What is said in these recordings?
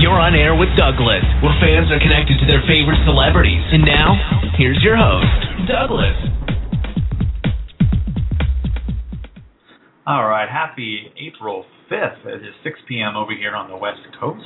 You're on air with Douglas, where fans are connected to their favorite celebrities. And now, here's your host, Douglas. All right, happy April 5th. It is 6 p.m. over here on the West Coast.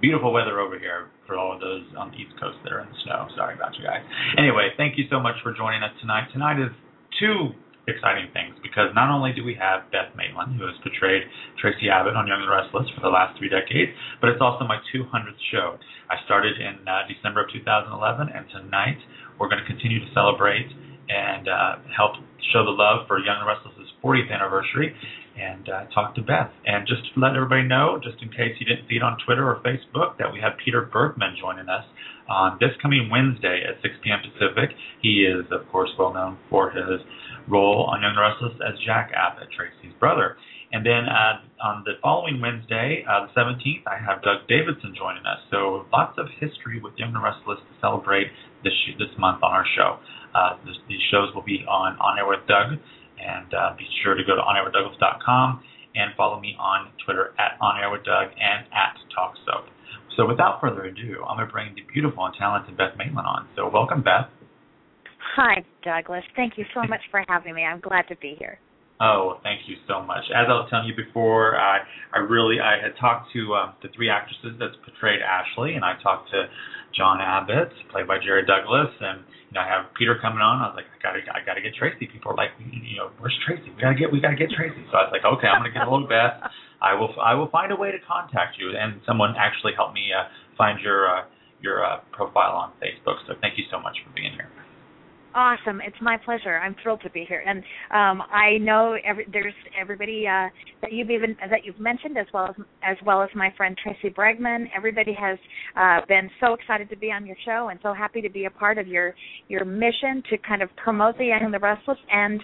Beautiful weather over here for all of those on the East Coast that are in the snow. Sorry about you guys. Anyway, thank you so much for joining us tonight. Tonight is two exciting things because not only do we have Beth Maitland, who has portrayed Traci Abbott on Young and the Restless for the last three decades, but it's also my 200th show. I started in uh, December of 2011, and tonight we're going to continue to celebrate and uh, help show the love for Young and the Restless's 40th anniversary and uh, talk to Beth. And just to let everybody know, just in case you didn't see it on Twitter or Facebook, that we have Peter Bergman joining us on this coming Wednesday at 6 p.m. Pacific. He is, of course, well known for his role on Young and Restless as Jack Abbott, Traci's brother. And then uh, on the following Wednesday, uh, the 17th, I have Doug Davidson joining us. So lots of history with Young and Restless to celebrate this this month on our show. Uh, this, these shows will be on On Air with Doug, and uh, be sure to go to onairwithdouglas.com and follow me on Twitter at On Air with Doug and at Talk Soap. So without further ado, I'm going to bring the beautiful and talented Beth Maitland on. So welcome, Beth. Hi, Douglas. Thank you so much for having me. I'm glad to be here. Oh, thank you so much. As I was telling you before, I I really I had talked to um, the three actresses that's portrayed Ashley, and I talked to John Abbott, played by Jerry Douglas, and you know I have Peter coming on. I was like, I gotta I gotta get Traci. People are like, you know, where's Traci? We gotta get we gotta get Traci. So I was like, okay, I'm gonna get a hold of Beth. I will I will find a way to contact you, and someone actually helped me uh, find your uh, your uh, profile on Facebook. So thank you so much for being here. Awesome! It's my pleasure. I'm thrilled to be here, and um, I know every, there's everybody uh, that you've even that you've mentioned, as well as as well as my friend Tracey Bregman. Everybody has uh, been so excited to be on your show, and so happy to be a part of your your mission to kind of promote the Young and the Restless and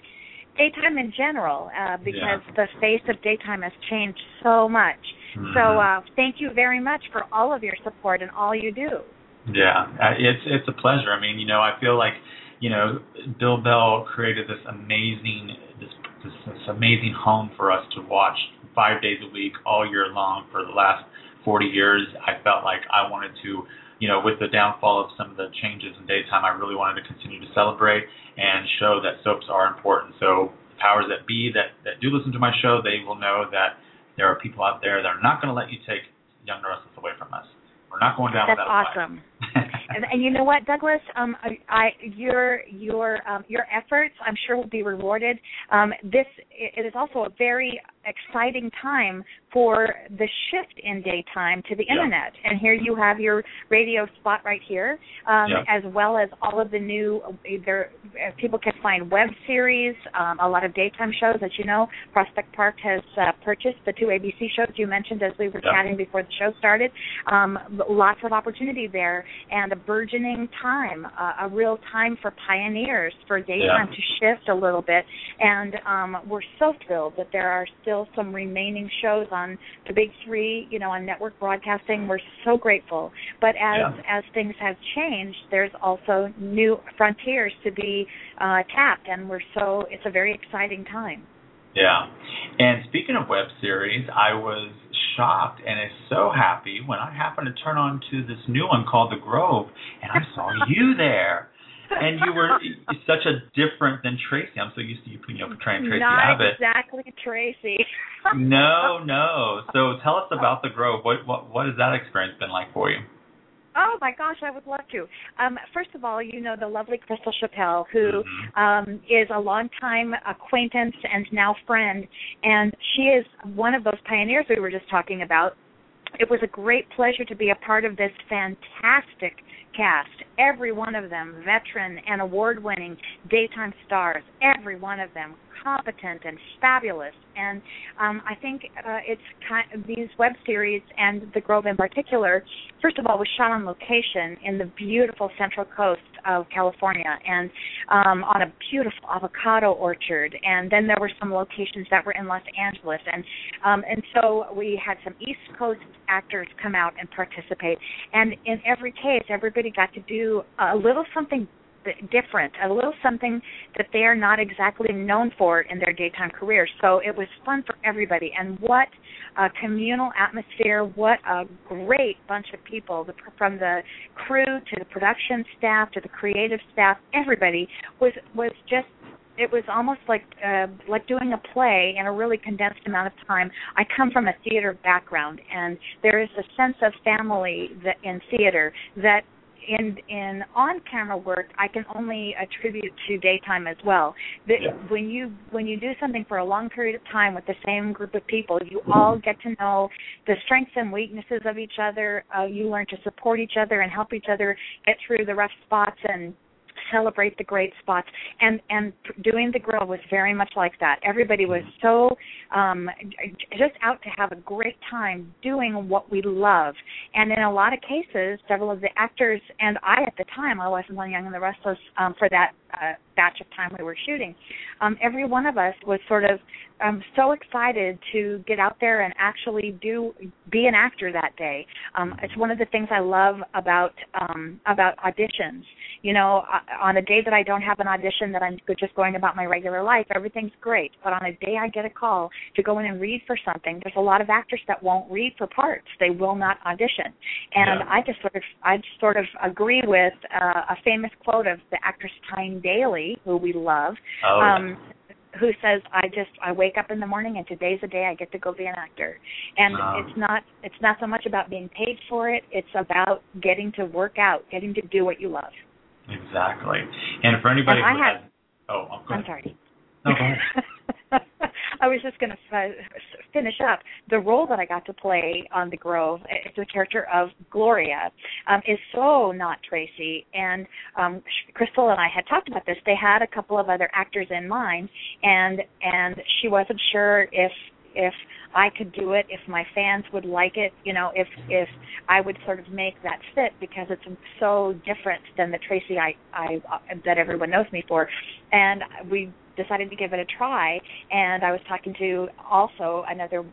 daytime in general, uh, because Yeah. the face of daytime has changed so much. Mhm. So uh, thank you very much for all of your support and all you do. Yeah, uh, it's it's a pleasure. I mean, you know, I feel like, you know, Bill Bell created this amazing this this, this amazing home for us to watch five days a week, all year long for the last 40 years. I felt like I wanted to, you know, with the downfall of some of the changes in daytime, I really wanted to continue to celebrate and show that soaps are important. So the powers that be that that do listen to my show, they will know that there are people out there that are not going to let you take Young Restless away from us. We're not going down That's without a fight. And, and you know what, Douglas? Um, I, I your your um, your efforts, I'm sure, will be rewarded. Um, this it is also a very exciting time for the shift in daytime to the Yeah. internet. And here you have your radio spot right here, um, Yeah. as well as all of the new. There, uh, people can find web series, um, a lot of daytime shows. As you know, Prospect Park has uh, purchased the two ABC shows you mentioned as we were Yeah. chatting before the show started. Um, lots of opportunity there, and a burgeoning time, uh, a real time for pioneers for daytime to shift a little bit. And um, we're so thrilled that there are still some remaining shows on the big three, you know, on network broadcasting. We're so grateful. But as Yeah. as things have changed, there's also new frontiers to be uh, tapped, and we're so it's a very exciting time. Yeah. And speaking of web series, I was shocked and is so happy when I happened to turn on to this new one called The Grove and I saw you there. And you were such a different than Traci. I'm so used to you, you know, portraying Traci Not Abbott. exactly Traci. No, no. So tell us about The Grove. What what what has that experience been like for you? Oh my gosh, I would love to. Um, first of all, you know the lovely Crystal Chappell, who Mhm. um, is a longtime acquaintance and now friend, and she is one of those pioneers we were just talking about. It was a great pleasure to be a part of this fantastic cast. Every one of them, veteran and award-winning daytime stars. Every one of them competent and fabulous. And um, I think uh, it's kind these web series and The Grove in particular. First of all, was shot on location in the beautiful Central Coast of California, and um, on a beautiful avocado orchard. And then there were some locations that were in Los Angeles, and um, and so we had some East Coast actors come out and participate. And in every case, everybody got to do a little something different, a little something that they are not exactly known for in their daytime career. So it was fun for everybody. And what a communal atmosphere! What a great bunch of people, the, from the crew to the production staff to the creative staff. Everybody was was just it was almost like uh, like doing a play in a really condensed amount of time. I come from a theater background, and there is a sense of family that in theater that in in on camera work I can only attribute to daytime as well. That yeah. when you when you do something for a long period of time with the same group of people, you all get to know the strengths and weaknesses of each other. Uh, you learn to support each other and help each other get through the rough spots and celebrate the great spots. And and doing the Grove was very much like that. Everybody was so um just out to have a great time doing what we love. And in a lot of cases several of the actors and i at the time i wasn't young and the restless um for that uh, batch of time we were shooting um every one of us was sort of um so excited to get out there and actually do be an actor that day um it's one of the things i love about um about auditions you know, on a day that I don't have an audition, that I'm just going about my regular life, everything's great. But on a day I get a call to go in and read for something, there's a lot of actors that won't read for parts. They will not audition. And yeah. I just sort of, I sort of agree with uh, a famous quote of the actress Tyne Daly, who we love. Oh, um, who says I just I wake up in the morning and today's the day I get to go be an actor. And um, it's not it's not so much about being paid for it, it's about getting to work out, getting to do what you love. Exactly. And for anybody and who have, has, oh, I'm, I'm sorry. I was just going to finish up. The role that I got to play on The Grove, it's the character of Gloria, um, is so not Traci. And um, Crystal and I had talked about this. They had a couple of other actors in mind, and and she wasn't sure if if I could do it, if my fans would like it, you know, if if I would sort of make that fit because it's so different than the Traci I I uh, that everyone knows me for, and we decided to give it a try. And I was talking to also another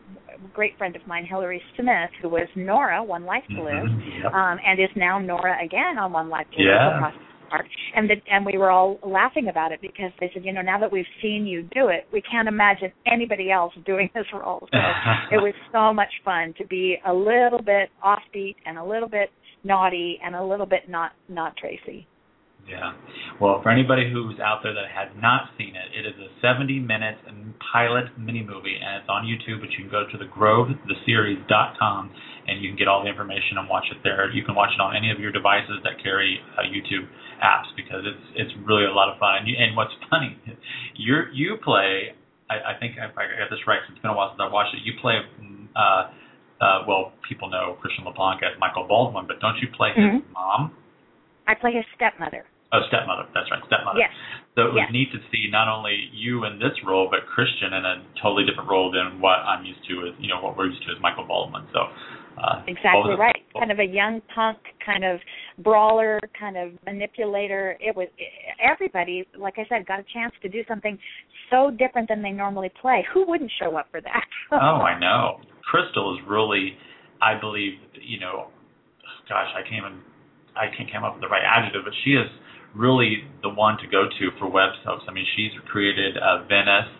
great friend of mine, Hillary Smith, who was Nora, One Life to Live, mm-hmm. yep. um, and is now Nora again on One Life to yeah. Live part. And the, and we were all laughing about it because they said, you know, now that we've seen you do it, we can't imagine anybody else doing this role. So it was so much fun to be a little bit offbeat and a little bit naughty and a little bit not not Traci. Yeah. Well, for anybody who's out there that has not seen it, it is a 70 minute pilot mini movie, and it's on YouTube. But you can go to the Grove, the series.com, and you can get all the information and watch it there. You can watch it on any of your devices that carry uh, YouTube apps because it's it's really a lot of fun. And, you, and what's funny, you you play. I, I think if I got this right, it's been a while since I watched it. You play. Uh, uh, well, people know Christian LeBlanc as Michael Baldwin, but don't you play his mm-hmm. mom? I play his stepmother. Oh, stepmother. That's right, stepmother. Yes. So it was yes. neat to see not only you in this role, but Christian in a totally different role than what I'm used to as you know what we're used to as Michael Baldwin. So. Uh, exactly right. Kind of a young punk, kind of brawler, kind of manipulator. It was everybody, like I said, got a chance to do something so different than they normally play. Who wouldn't show up for that? oh, I know. Crystal is really, I believe, you know, gosh, I can't even, I can't come up with the right adjective, but she is really the one to go to for web soaps. I mean, she's created uh, Venice.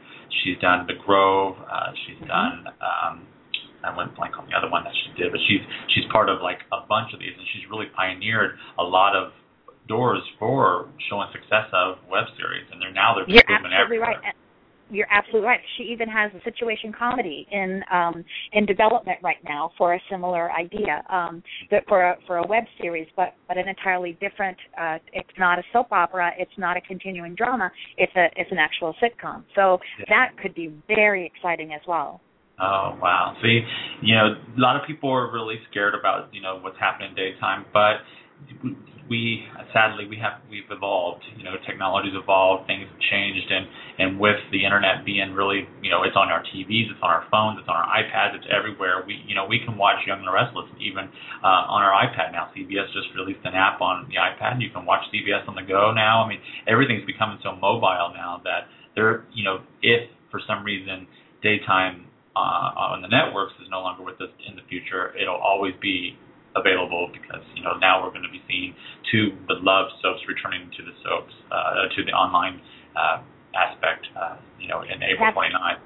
She's done The Grove. Uh, she's mm-hmm. done. Um, I went blank on the other one that she did, but she's she's part of like a bunch of these, and she's really pioneered a lot of doors for showing success of web series, and they're now they're You're moving absolutely everywhere. right you're absolutely right. She even has a situation comedy in um, in development right now for a similar idea, um, that for a, for a web series, but but an entirely different. Uh, it's not a soap opera. It's not a continuing drama. It's a it's an actual sitcom. So yeah. that could be very exciting as well. Oh wow! See, you know, a lot of people are really scared about you know what's happening in daytime, but we sadly we have we've evolved. You know, technology's evolved, things have changed, and and with the internet being really, you know, it's on our TVs, it's on our phones, it's on our iPads, it's everywhere. We you know we can watch Young and the Restless even uh, on our iPad now. CBS just released an app on the iPad, and you can watch CBS on the go now. I mean, everything's becoming so mobile now that there, you know, if for some reason daytime uh, on the networks is no longer with us in the future, it'll always be available because you know now we're going to be scene to the love soaps returning to the soaps uh, to the online uh, aspect. Uh, you know, in April 29th.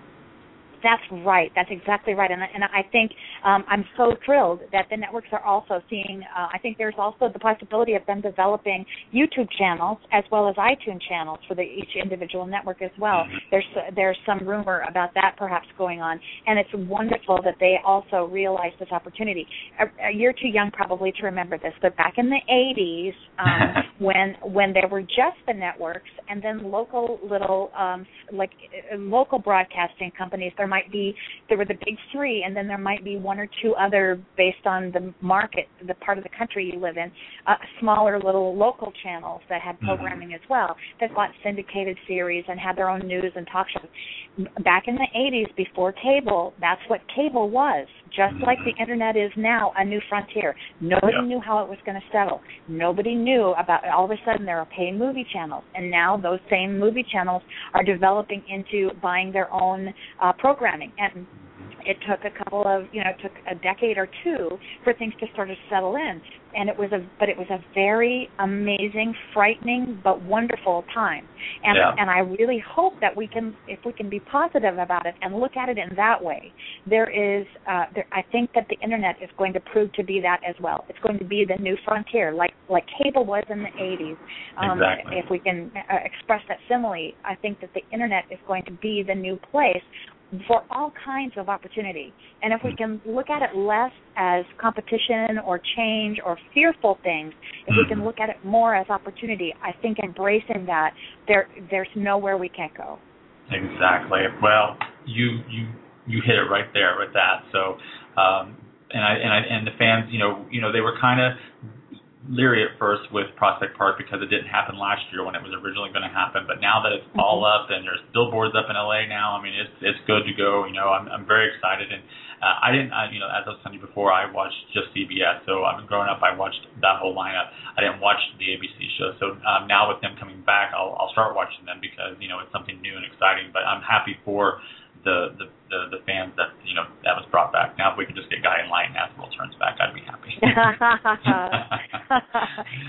That's right. That's exactly right. And, and I think um, I'm so thrilled that the networks are also seeing. Uh, I think there's also the possibility of them developing YouTube channels as well as iTunes channels for the, each individual network as well. Mm-hmm. There's there's some rumor about that perhaps going on, and it's wonderful that they also realize this opportunity. Uh you're too young probably to remember this, but back in the 80s, um, when when there were just the networks and then local little um, like uh, local broadcasting companies, there might be there were the big three, and then there might be one or two other based on the market, the part of the country you live in, uh, smaller little local channels that had mm-hmm. programming mm-hmm. as well that got syndicated series and had their own news and talk shows. Back in the 80s, before cable, that's what cable was. Just like the internet is now, a new frontier. Nobody knew how it was going to settle. Nobody knew about. All of a sudden, there are paying movie channels, and now those same movie channels are developing into buying their own uh, programming and it took a couple of you know it took a decade or two for things to sort of settle in and it was a but it was a very amazing frightening but wonderful time and yeah. and i really hope that we can if we can be positive about it and look at it in that way there is uh there i think that the internet is going to prove to be that as well it's going to be the new frontier like like cable was in the 80s um exactly. if we can uh, express that simile i think that the internet is going to be the new place for all kinds of opportunity. And if we can look at it less as competition or change or fearful things, if we can mm-hmm. look at it more as opportunity, I think embracing that, there there's nowhere we can't go. Exactly. Well, you you you hit it right there with that. So, um, and I and I and the fans, you know, you know, they were kind of leery at first with Prospect Park because it didn't happen last year when it was originally going to happen. But now that it's mm-hmm. all up and there's billboards up in LA now, I mean it's it's good to go. You know, I'm I'm very excited and uh, I didn't I, you know as I was telling you before I watched just CBS. So I've been growing up I watched that whole lineup. I didn't watch the ABC show. So um, now with them coming back, I'll I'll start watching them because you know it's something new and exciting. But I'm happy for the, the the the fans that you know that was brought back. Now if we could just get Guiding Light and As the World Turns back, I'd be happy.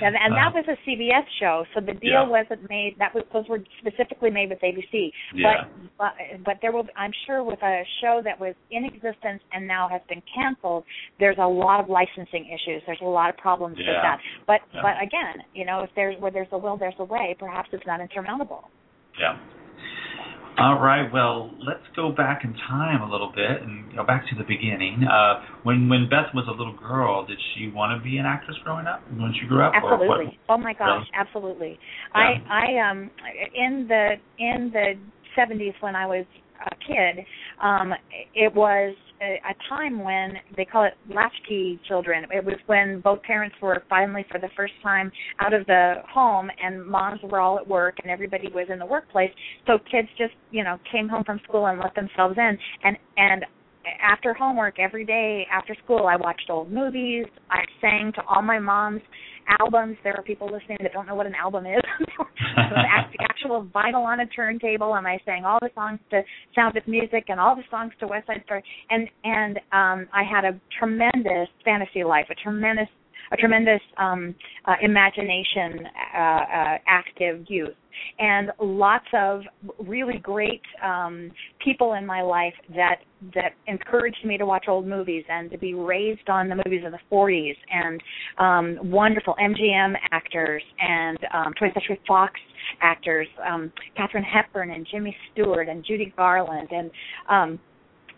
and, and that uh, was a CBS show, so the deal yeah. wasn't made. That was those were specifically made with ABC. Yeah. But but but there will I'm sure with a show that was in existence and now has been canceled, there's a lot of licensing issues. There's a lot of problems yeah. with that. But yeah. but again, you know, if there's where there's a will, there's a way. Perhaps it's not insurmountable. Yeah. All right. Well, let's go back in time a little bit and go back to the beginning. Uh, when when Beth was a little girl, did she want to be an actress growing up when she grew up? Absolutely. Oh my gosh, really? absolutely. Yeah. I I um in the in the 70s when I was a kid, um it was a, a time when they call it latchkey children. It was when both parents were finally, for the first time, out of the home, and moms were all at work, and everybody was in the workplace. So kids just, you know, came home from school and let themselves in, and and after homework every day after school i watched old movies i sang to all my mom's albums. There are people listening that don't know what an album is. the actual vinyl on a turntable, and I sang all the songs to Sound of Music and all the songs to West Side Story. And and um, I had a tremendous fantasy life, a tremendous a tremendous um, uh, imagination, uh, uh, active youth. And lots of really great um, people in my life that that encouraged me to watch old movies and to be raised on the movies of the 40s and um, wonderful MGM actors and um, 20th Century Fox actors, um, Katharine Hepburn and Jimmy Stewart and Judy Garland and um,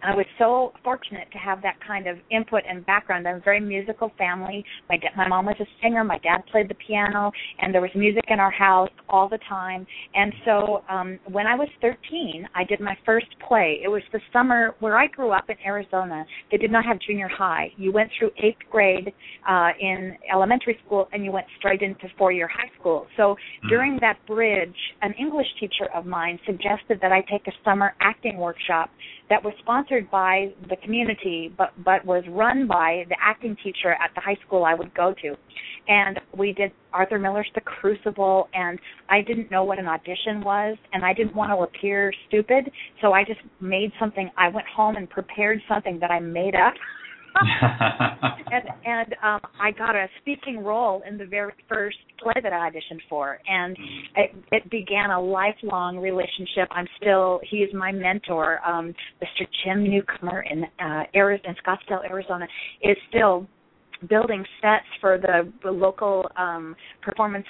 I was so fortunate to have that kind of input and background. I'm a very musical family. My da- my mom was a singer. My dad played the piano, and there was music in our house all the time. And so, um, when I was 13, I did my first play. It was the summer where I grew up in Arizona. They did not have junior high. You went through eighth grade uh, in elementary school, and you went straight into four-year high school. So mm-hmm. during that bridge, an English teacher of mine suggested that I take a summer acting workshop that was sponsored by the community but but was run by the acting teacher at the high school I would go to. And we did Arthur Miller's The Crucible and I didn't know what an audition was and I didn't want to appear stupid, so I just made something I went home and prepared something that I made up. and and um I got a speaking role in the very first play that I auditioned for, and it, it began a lifelong relationship. I'm still he is my mentor. Um, Mr. Jim Newcomer in uh, Arizona, in Scottsdale, Arizona, is still building sets for the, the local um, performance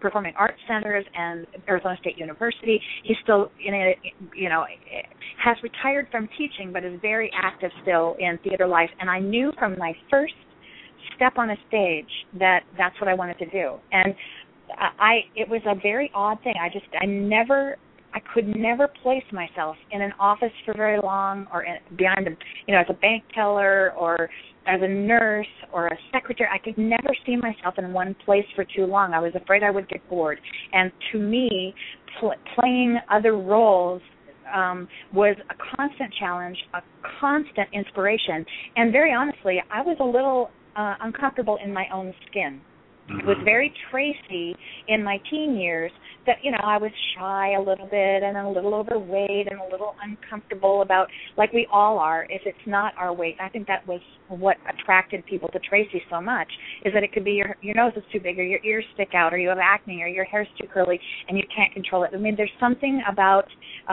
performing arts centers and Arizona State University. He's still in a you know has retired from teaching, but is very active still in theater life. And I knew from my first step on a stage that that's what I wanted to do. And I it was a very odd thing. I just I never I could never place myself in an office for very long or in, behind the you know as a bank teller or as a nurse or a secretary I could never see myself in one place for too long. I was afraid I would get bored. And to me pl- playing other roles um, was a constant challenge, a constant inspiration, and very honestly, I was a little uh, uncomfortable in my own skin. Mm-hmm. It was very Traci in my teen years that you know I was shy a little bit and a little overweight and a little uncomfortable about like we all are if it's not our weight. I think that was what attracted people to Traci so much is that it could be your your nose is too big or your ears stick out or you have acne or your hair's too curly and you can't control it. I mean there's something about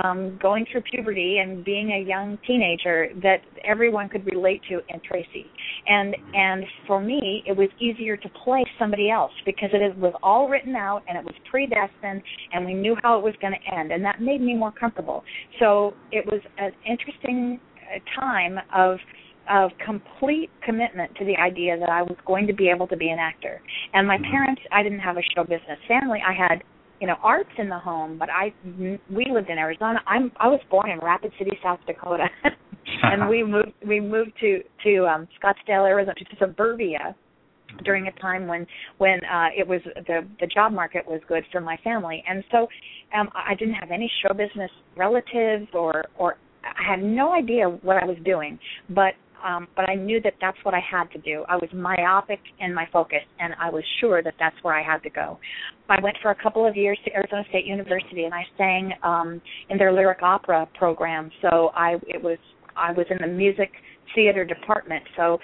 um going through puberty and being a young teenager that everyone could relate to in Traci. And and for me it was easier to play somebody else because it was all written out and it was predestined and we knew how it was going to end and that made me more comfortable so it was an interesting uh, time of of complete commitment to the idea that I was going to be able to be an actor. And my mm-hmm. parents, I didn't have a show business family. I had, you know, arts in the home, but I we lived in Arizona. I'm I was born in Rapid City, South Dakota. and we moved we moved to to um Scottsdale, Arizona, to suburbia during a time when when uh it was the the job market was good for my family and so um I didn't have any show business relatives or or I had no idea what I was doing but um but I knew that that's what I had to do. I was myopic in my focus and I was sure that that's where I had to go. I went for a couple of years to Arizona State University and I sang um in their lyric opera program. So I it was I was in the music theater department, so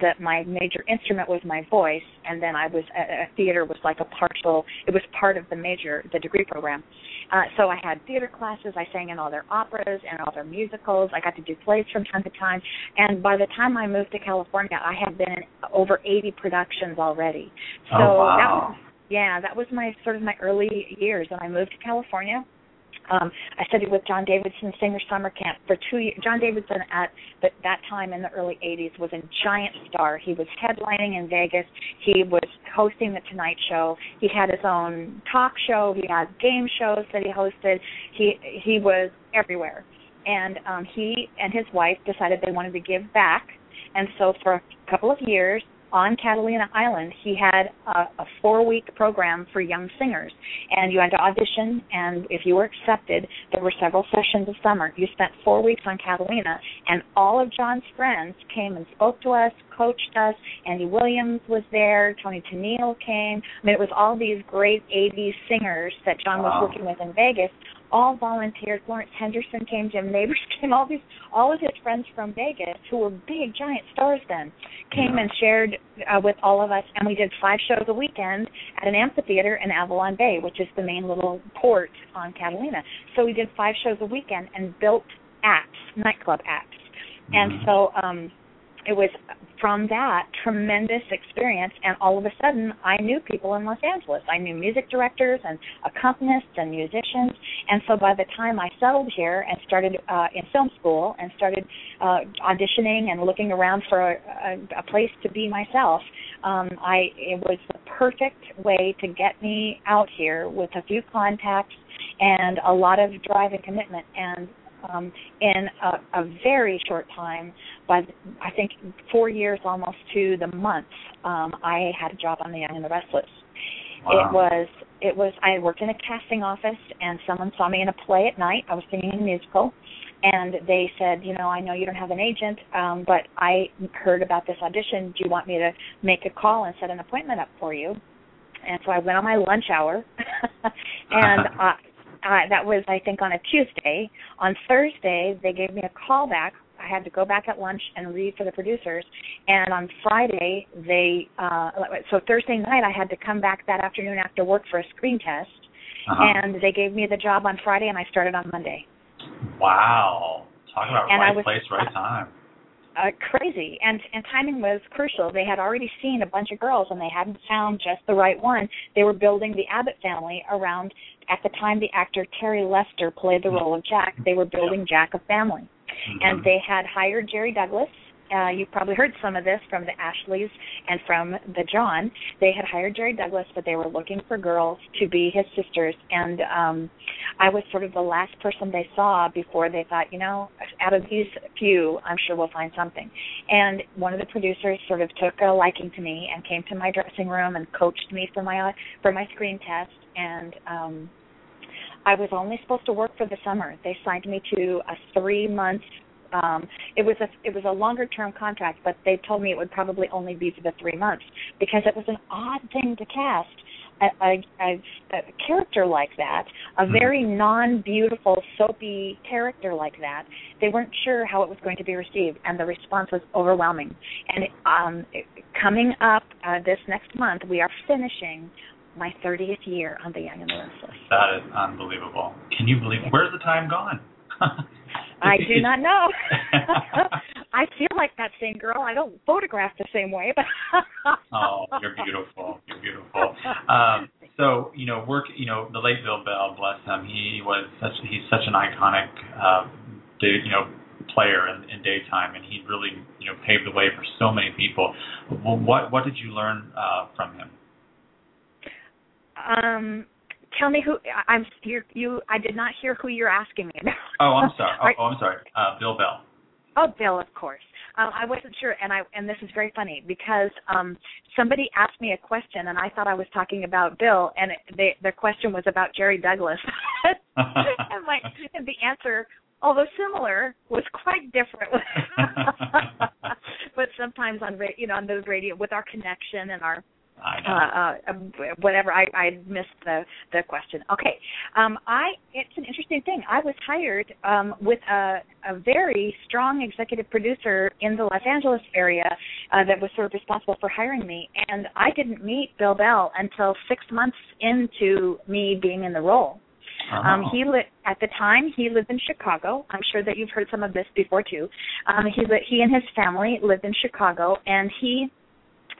that my major instrument was my voice, and then I was a, a theater was like a partial. It was part of the major, the degree program. Uh, so I had theater classes. I sang in all their operas and all their musicals. I got to do plays from time to time. And by the time I moved to California, I had been in over 80 productions already. So oh, wow. that was yeah, that was my sort of my early years. And I moved to California um, I studied with John Davidson Singer Summer Camp for two years. John Davidson at the, that time in the early 80s was a giant star. He was headlining in Vegas. He was hosting the Tonight Show. He had his own talk show. He had game shows that he hosted. He he was everywhere. And um, he and his wife decided they wanted to give back. And so for a couple of years, on Catalina Island, he had a, a four week program for young singers. And you had to audition, and if you were accepted, there were several sessions a summer. You spent four weeks on Catalina, and all of John's friends came and spoke to us, coached us. Andy Williams was there, Toni Tennille came. I mean, it was all these great 80s singers that John was working with in Vegas all volunteered. Florence Henderson came, Jim Nabors came, all these, all of his friends from Vegas, who were big, giant stars then, came yeah. and shared uh, with all of us. And we did five shows a weekend at an amphitheater in Avalon Bay, which is the main little port on Catalina. So we did five shows a weekend and built acts, nightclub acts. Mm-hmm. And so um it was from that tremendous experience and all of a sudden I knew people in Los Angeles. I knew music directors and accompanists and musicians and so by the time I settled here and started uh in film school and started uh auditioning and looking around for a, a, a place to be myself, um I it was the perfect way to get me out here with a few contacts and a lot of drive and commitment and um, in a, a very short time, by I think four years almost to the month, um, I had a job on The Young and the Restless. Wow. It was it was I worked in a casting office, and someone saw me in a play at night. I was singing in a musical, and they said, you know, I know you don't have an agent, um, but I heard about this audition. Do you want me to make a call and set an appointment up for you? And so I went on my lunch hour, and uh, uh, that was I think on a Tuesday. On Thursday, they gave me a call back. I had to go back at lunch and read for the producers. And on Friday, they uh so Thursday night I had to come back that afternoon after work for a screen test. Uh-huh. And they gave me the job on Friday, and I started on Monday. Wow. Talk about And right was- place, right time. uh, crazy and and timing was crucial they had already seen a bunch of girls and they hadn't found just the right one they were building the abbott family around at the time the actor terry lester played the role of jack they were building jack a family. And Mhm. they had hired jerry douglas uh, you've probably heard some of this from the Ashleys and from the John. They had hired Jerry Douglas, but they were looking for girls to be his sisters. And um, I was sort of the last person they saw before they thought, you know, out of these few, I'm sure we'll find something. And one of the producers sort of took a liking to me and came to my dressing room and coached me for my for my screen test. And um, I was only supposed to work for the summer. They signed me to a three month um it was a it was a longer term contract but they told me it would probably only be for the three months because it was an odd thing to cast a, a, a, a character like that a Mhm. very non beautiful soapy character like that they weren't sure how it was going to be received and the response was overwhelming and um coming up uh, this next month we are finishing my 30th year on the young and the restless That is unbelievable. Can you believe where's the time gone? I do not know. I feel like that same girl. I don't photograph the same way, but oh, you're beautiful. You're beautiful. Um, so you know, work. You know, the late Bill Bell, bless him. He was such. He's such an iconic, uh, day, you know, player in, in daytime, and he really, you know, paved the way for so many people. Well, what What did you learn uh, from him? um tell me who I- I'm you you I did not hear who you're asking me about. Oh, I'm sorry. Oh, oh I'm sorry. Uh, Bill Bell. Oh, Bill, of course. Um, I wasn't sure, and I and this is very funny because um, somebody asked me a question, and I thought I was talking about Bill, and it, they, their question was about Jerry Douglas, and my and the answer, although similar, was quite different. but sometimes on ra- you know on the radio with our connection and our I know. uh, uh, whatever. I, I missed the the question. Okay, um, I it's an interesting thing. I was hired um, with a, a very strong executive producer in the Los Angeles area uh, that was sort of responsible for hiring me, and I didn't meet Bill Bell until six months into me being in the role. Um, Oh. he li- at the time he lived in Chicago. I'm sure that you've heard some of this before too. Um, he li- he and his family lived in Chicago, and he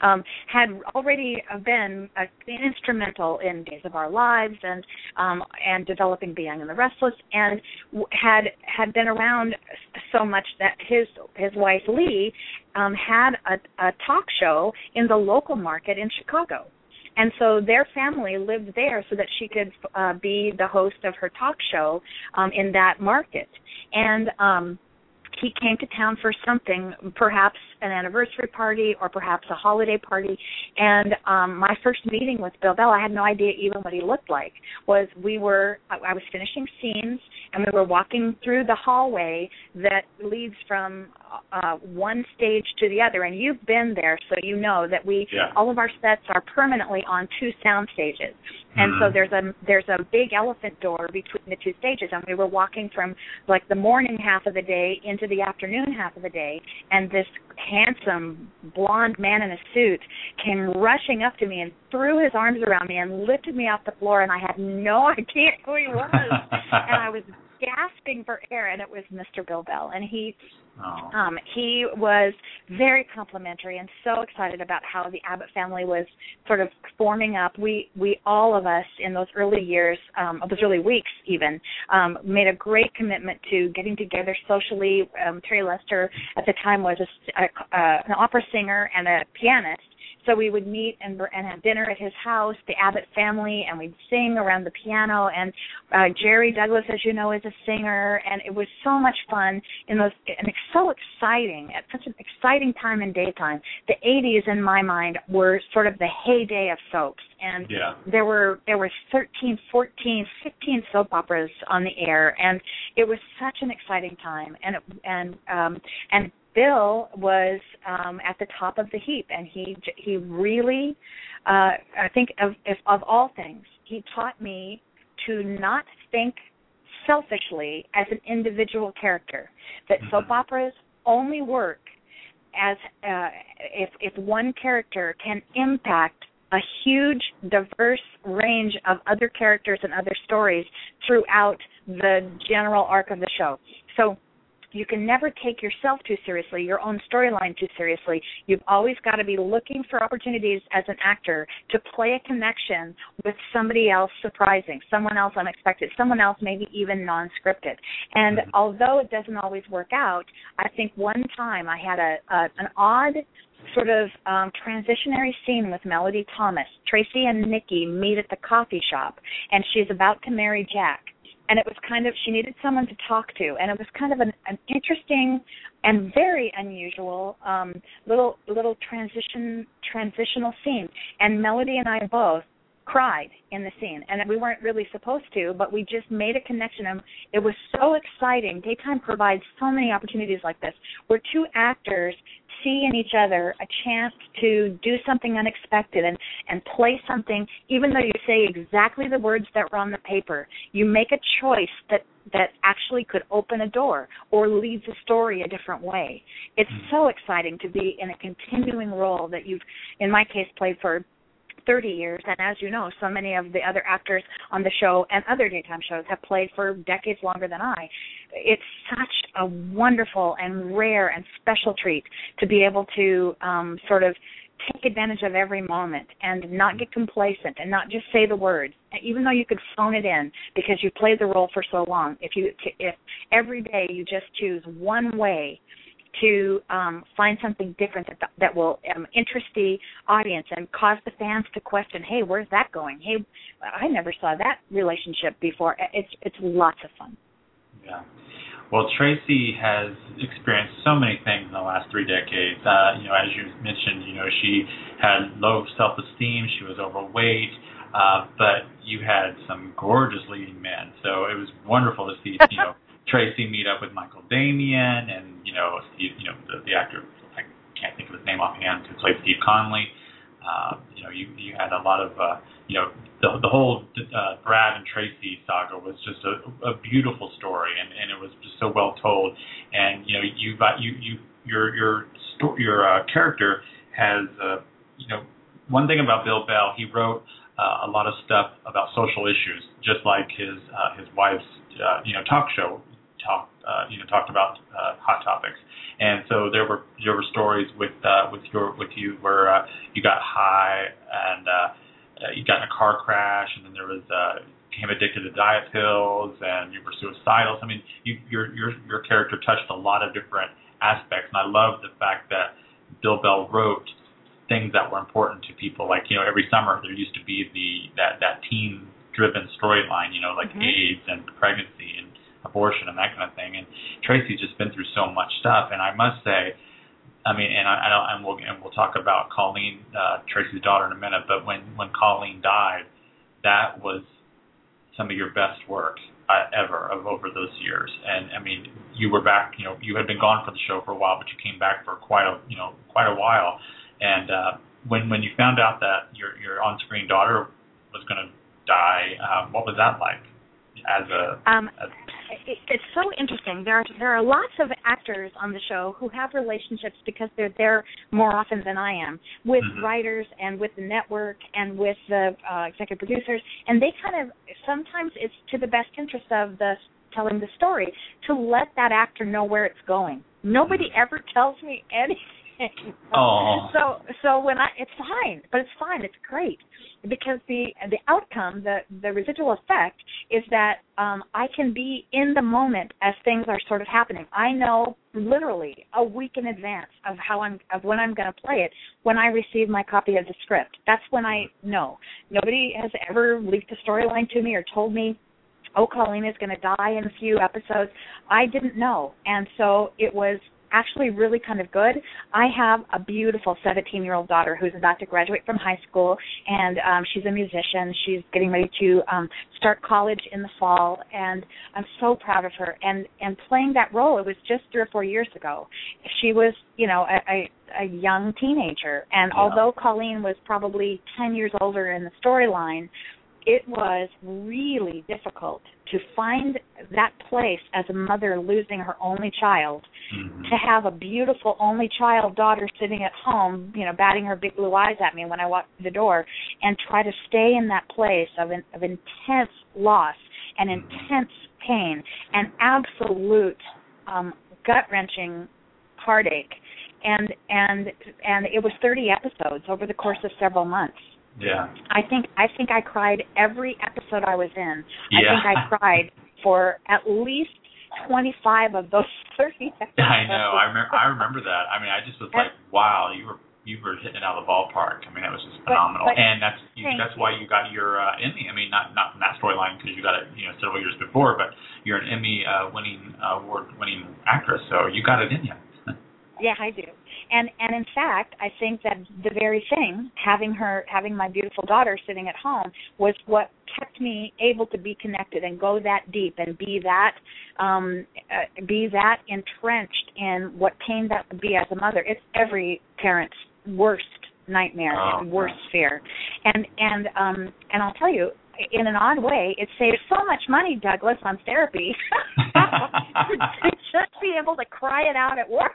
um, had already been uh, instrumental in Days of Our Lives and um, and developing Young and the Restless, and had had been around so much that his his wife Lee um, had a, a talk show in the local market in Chicago. And so their family lived there so that she could uh, be the host of her talk show um, in that market. And um, he came to town for something, perhaps an anniversary party or perhaps a holiday party. And um my first meeting with Bill Bell, I had no idea even what he looked like. Was we were I, I was finishing scenes and we were walking through the hallway that leads from uh one stage to the other. And you've been there, so you know that we Yeah. all of our sets are permanently on two sound stages. And so Mhm. there's a there's a big elephant door between the two stages, and we were walking from like the morning half of the day into the afternoon half of the day, and this handsome blonde man in a suit came rushing up to me and threw his arms around me and lifted me off the floor, and I had no idea who he was, and I was gasping for air, and it was Mr. Bill Bell, and he Oh. um, he was very complimentary and so excited about how the Abbott family was sort of forming up. We we all of us in those early years, um, those early weeks even, um, made a great commitment to getting together socially. Um, Terry Lester at the time was a, a, uh, an opera singer and a pianist. So we would meet and and have dinner at his house, the Abbott family, and we'd sing around the piano. And uh, Jerry Douglas, as you know, is a singer, and it was so much fun in those. And it's so exciting at such an exciting time in daytime. The 80s, in my mind, were sort of the heyday of soaps, and Yeah. there were there were 13, 14, 15 soap operas on the air, and it was such an exciting time. And it, and um, and Bill was um, at the top of the heap, and he he really, uh, I think of if, of all things, he taught me to not think selfishly as an individual character. That soap Mhm. operas only work as uh, if if one character can impact a huge diverse range of other characters and other stories throughout the general arc of the show. So you can never take yourself too seriously, your own storyline too seriously. You've always got to be looking for opportunities as an actor to play a connection with somebody else surprising, someone else unexpected, someone else maybe even non scripted. And mm-hmm. although it doesn't always work out, I think one time I had a, a an odd sort of um transitionary scene with Melody Thomas. Traci and Nikki meet at the coffee shop and she's about to marry Jack and it was kind of she needed someone to talk to. And it was kind of an, an interesting and very unusual um little little transition transitional scene. And melody and i both cried in the scene. And we weren't really supposed to but we just made a connection and it was so exciting. Daytime provides so many opportunities like this where two actors see in each other a chance to do something unexpected and and play something even though you say exactly the words that were on the paper. You make a choice that that actually could open a door or leads a story a different way. It's mm-hmm. so exciting to be in a continuing role that you've in my case played for 30 years, and as you know, so many of the other actors on the show and other daytime shows have played for decades longer than I. It's such a wonderful and rare and special treat to be able to um, sort of take advantage of every moment and not get complacent and not just say the words even though you could phone it in because you played the role for so long if you if every day you just choose one way to um, find something different that that will um, interest the audience and cause the fans to question, "Hey, where's that going? Hey, I never saw that relationship before." It's it's lots of fun. Yeah. Well, Traci has experienced so many things in the last three decades. Uh, you know, as you mentioned, you know, she had low self-esteem. She was overweight. Uh, but you had some gorgeous leading men, so it was wonderful to see, you know, Traci meet up with Michael Damian and you know Steve, you know the, the actor I can't think of his name offhand who played Steve Conley. Uh, you know, you you had a lot of uh, you know the the whole uh, Brad and Traci saga was just a, a beautiful story and and it was just so well told. And you know you got you you your your sto- your uh, character has uh, you know one thing about Bill Bell he wrote uh, a lot of stuff about social issues just like his uh, his wife's uh, you know talk show talked uh, you know talked about uh, hot topics, and so there were there were stories with uh, with your with you where uh, you got high and uh, uh, you got in a car crash, and then there was uh, became addicted to diet pills, and you were suicidal. I mean, you, your your your character touched a lot of different aspects, and I love the fact that Bill Bell wrote things that were important to people. Like you know, every summer there used to be the that that teen driven storyline, you know, like mm-hmm. AIDS and pregnancy and abortion and that kind of thing. And Traci's just been through so much stuff, and I must say, I mean, and I, I don't, and we'll and we'll talk about Colleen, uh, Traci's daughter, in a minute. But when when Colleen died, that was some of your best work uh, ever of over those years. And I mean, you were back. You know, you had been gone for the show for a while, but you came back for quite a you know quite a while. And uh, when when you found out that your your on screen daughter was going to die, um, what was that like? As a um, as, it, it's so interesting. There are there are lots of actors on the show who have relationships because they're there more often than I am with mm-hmm. writers and with the network and with the uh, executive producers, and they kind of sometimes it's to the best interest of the telling the story to let that actor know where it's going. Nobody mm-hmm. ever tells me anything. Oh. So so when I it's fine, but it's fine. It's great because the the outcome, the the residual effect is that um, I can be in the moment as things are sort of happening. I know literally a week in advance of how I'm of when I'm going to play it when I receive my copy of the script. That's when I know. Nobody has ever leaked a storyline to me or told me oh, Colleen is going to die in a few episodes. I didn't know. And so it was actually really kind of good. I have a beautiful 17 year old daughter who's about to graduate from high school, and um, she's a musician. She's getting ready to um, start college in the fall, and I'm so proud of her. And and playing that role, it was just three or four years ago. She was, you know, a, a a young teenager, and yeah. although Colleen was probably 10 years older in the storyline, it was really difficult to find that place as a mother losing her only child Mhm. to have a beautiful only child daughter sitting at home, you know, batting her big blue eyes at me when I walk through the door, and try to stay in that place of in, of intense loss and intense pain and absolute um, gut wrenching heartache, and and and it was 30 episodes over the course of several months. Yeah. I think I think I cried every episode I was in. Yeah. I think I cried for at least 25 of those 30 episodes. I know. I remember. I remember that. I mean, I just was like, wow, you were you were hitting it out of the ballpark. I mean, that was just phenomenal. but- and that's you, that's why you got your uh, Emmy. I mean, not not from that storyline because you got it you know several years before, but you're an Emmy uh, winning uh, award winning actress, so you got it in you. Yeah, I do. And and in fact, I think that the very thing, having her having my beautiful daughter sitting at home was what kept me able to be connected and go that deep and be that um uh, be that entrenched in what pain that would be as a mother. It's every parent's worst nightmare Oh, and worst fear. And and um and I'll tell you in an odd way, it saves so much money, Douglas, on therapy. to just be able to cry it out at work.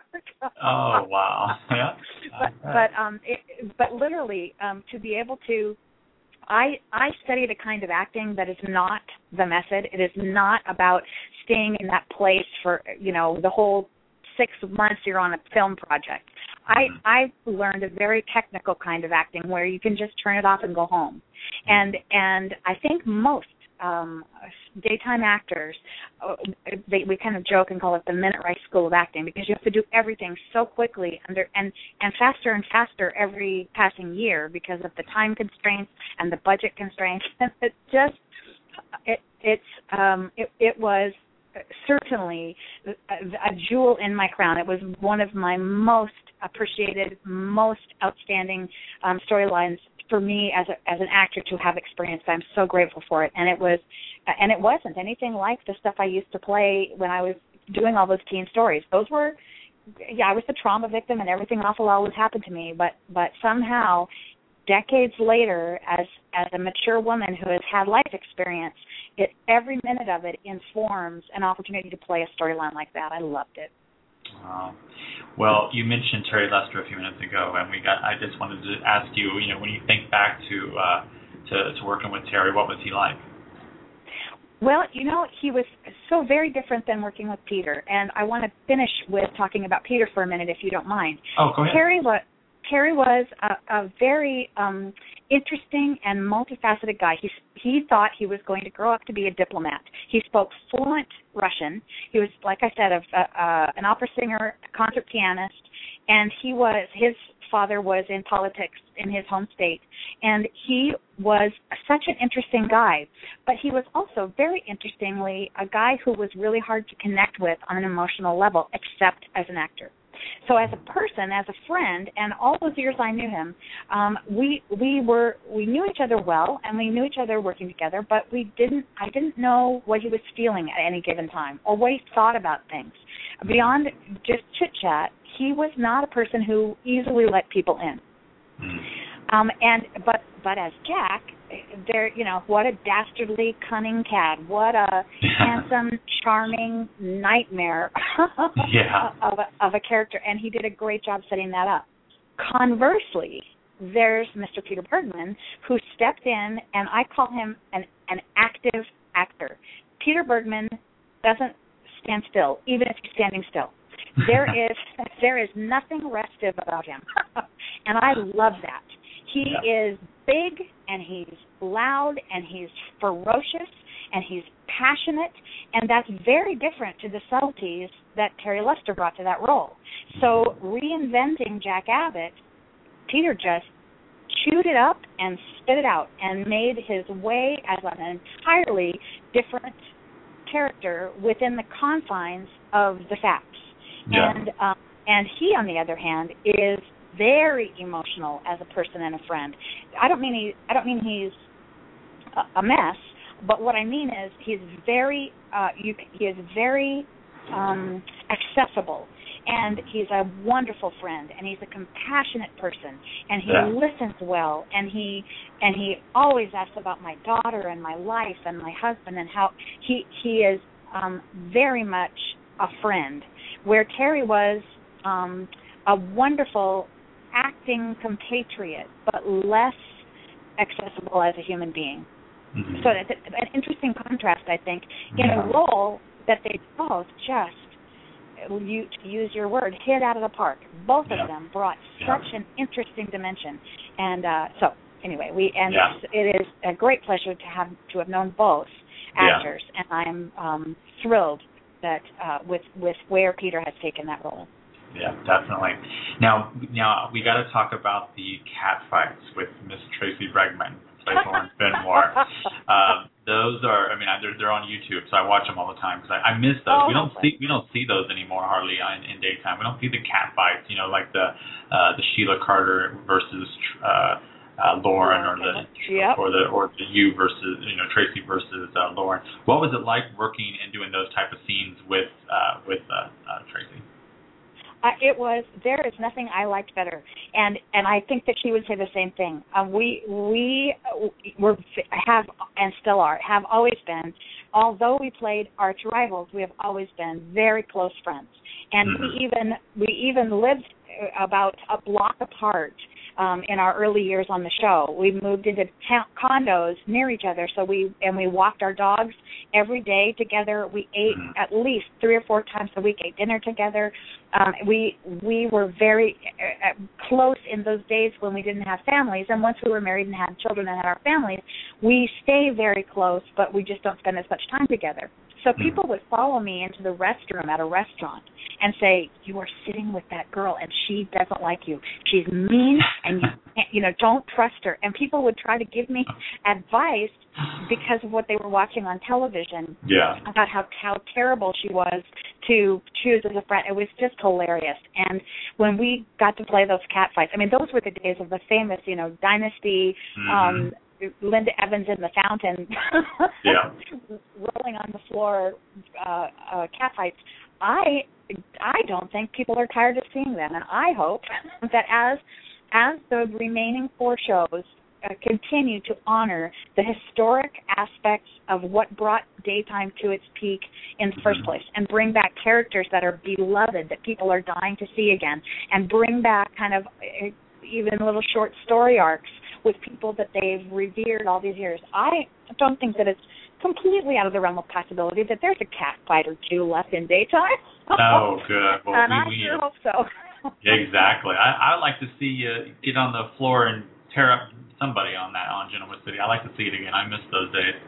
oh wow. Yeah. but but um it, but literally um to be able to I I studied a kind of acting that is not the method. It is not about staying in that place for you know the whole six months you're on a film project. I Mhm. I learned a very technical kind of acting where you can just turn it off and go home. And and I think most um daytime actors uh, they we kind of joke and call it the minute rice school of acting because you have to do everything so quickly under and and faster and faster every passing year because of the time constraints and the budget constraints and it just it it's um it it was certainly a, a jewel in my crown it was one of my most appreciated most outstanding um storylines for me as a, as an actor to have experienced. I'm so grateful for it. And it was and it wasn't anything like the stuff i used to play when i was doing all those teen stories. Those were yeah i was the trauma victim and everything awful always happened to me. But but somehow decades later as as a mature woman who has had life experience it every minute of it informs an opportunity to play a storyline like that. I loved it Wow. Well, you mentioned Terry Lester a few minutes ago, and we got. I just wanted to ask you. You know, when you think back to uh, to, to working with Terry, what was he like? Well, you know, he was so very different than working with Peter, and I want to finish with talking about Peter for a minute, if you don't mind. Oh, go ahead. Terry was Terry was a, a very um, interesting and multifaceted guy. He he thought he was going to grow up to be a diplomat. He spoke fluent Russian. He was, like I said, a, a, an opera singer, concert pianist, and he was his father was in politics in his home state, and he was such an interesting guy. But he was also very interestingly a guy who was really hard to connect with on an emotional level, except as an actor. So as a person, as a friend, and all those years I knew him, um, we we were we knew each other well, and we knew each other working together. But we didn't. I didn't know what he was feeling at any given time, or what he thought about things. Beyond just chit chat, he was not a person who easily let people in. Mm. Um, and but but as Jack, there you know what a dastardly cunning cad, what a handsome, charming nightmare Yeah. of a, of a character, and he did a great job setting that up. Conversely, there's Mr. Peter Bergman who stepped in, and I call him an an active actor. Peter Bergman doesn't stand still, even if he's standing still. There is there is nothing restive about him, and I love that. He Yeah. is big and he's loud and he's ferocious and he's passionate, and that's very different to the subtleties that Terry Lester brought to that role. So reinventing Jack Abbott, Peter just chewed it up and spit it out and made his way as an entirely different character within the confines of the facts. Yeah. And um, and he, on the other hand, is very emotional as a person and a friend. I don't mean he I don't mean he's a, a mess, but what I mean is he's very uh, you he is very um, accessible and he's a wonderful friend and he's a compassionate person and he Yeah. listens well and he and he always asks about my daughter and my life and my husband and how he he is um very much a friend where Terry was um a wonderful acting compatriot but less accessible as a human being Mhm. so it's an interesting contrast, I think, in Yeah. a role that they both just, you to use your word, hit out of the park. Both Yeah. of them brought Yeah. such an interesting dimension, and uh, so anyway, we and Yeah. it's, a great pleasure to have to have known both Yeah. actors, and I'm um, thrilled that uh, with with where Peter has taken that role. Yeah, definitely. Now, now we got to talk about the cat fights with Miss Tracey Bregman, who plays Lauren Fenmore. Um, those are, I mean, I- they're they're on YouTube, so I watch them all the time because I, I miss those. Oh, we don't see we don't see those anymore hardly in, in daytime. We don't see the cat fights, you know, like the uh, the Sheila Carter versus uh, uh, Lauren, or the Yep. or the or the you versus you know Traci versus uh, Lauren. What was it like working and doing those type of scenes with uh, with uh, uh, Tracey? Uh, it was there is nothing I liked better, and and I think that she would say the same thing. Um, we we were have and still are have always been, although we played arch rivals, we have always been very close friends, and Mhm. we even we even lived uh, about a block apart. Um, in our early years on the show, we moved into ta- condos near each other, so we and we walked our dogs every day together. We ate Mhm. at least three or four times a week, ate dinner together um, we we were very uh, uh, close in those days when we didn't have families, and once we were married and had children and had our families, we stay very close, but we just don't spend as much time together. So Mhm. people would follow me into the restroom at a restaurant and say, "You are sitting with that girl, and she doesn't like you. She's mean, and you can't, you know don't trust her." And people would try to give me advice because of what they were watching on television Yeah. about how how terrible she was to choose as a friend. It was just hilarious. And when we got to play those cat fights, I mean, those were the days of the famous, you know, Dynasty, um, Linda Evans in the fountain, Yeah. rolling on the floor, uh, uh, cat fights. I I don't think people are tired of seeing them, and I hope that as as the remaining four shows uh, continue to honor the historic aspects of what brought daytime to its peak in the first Mhm. place and bring back characters that are beloved that people are dying to see again and bring back kind of uh, even little short story arcs with people that they've revered all these years. I don't think that it's completely out of the realm of possibility that there's a cat fight or two left in daytime. Oh, good. Well, and we, I we sure hope so. Exactly. I I like to see you get on the floor and tear up somebody on that on Genoa City. I like to see it again. I miss those days.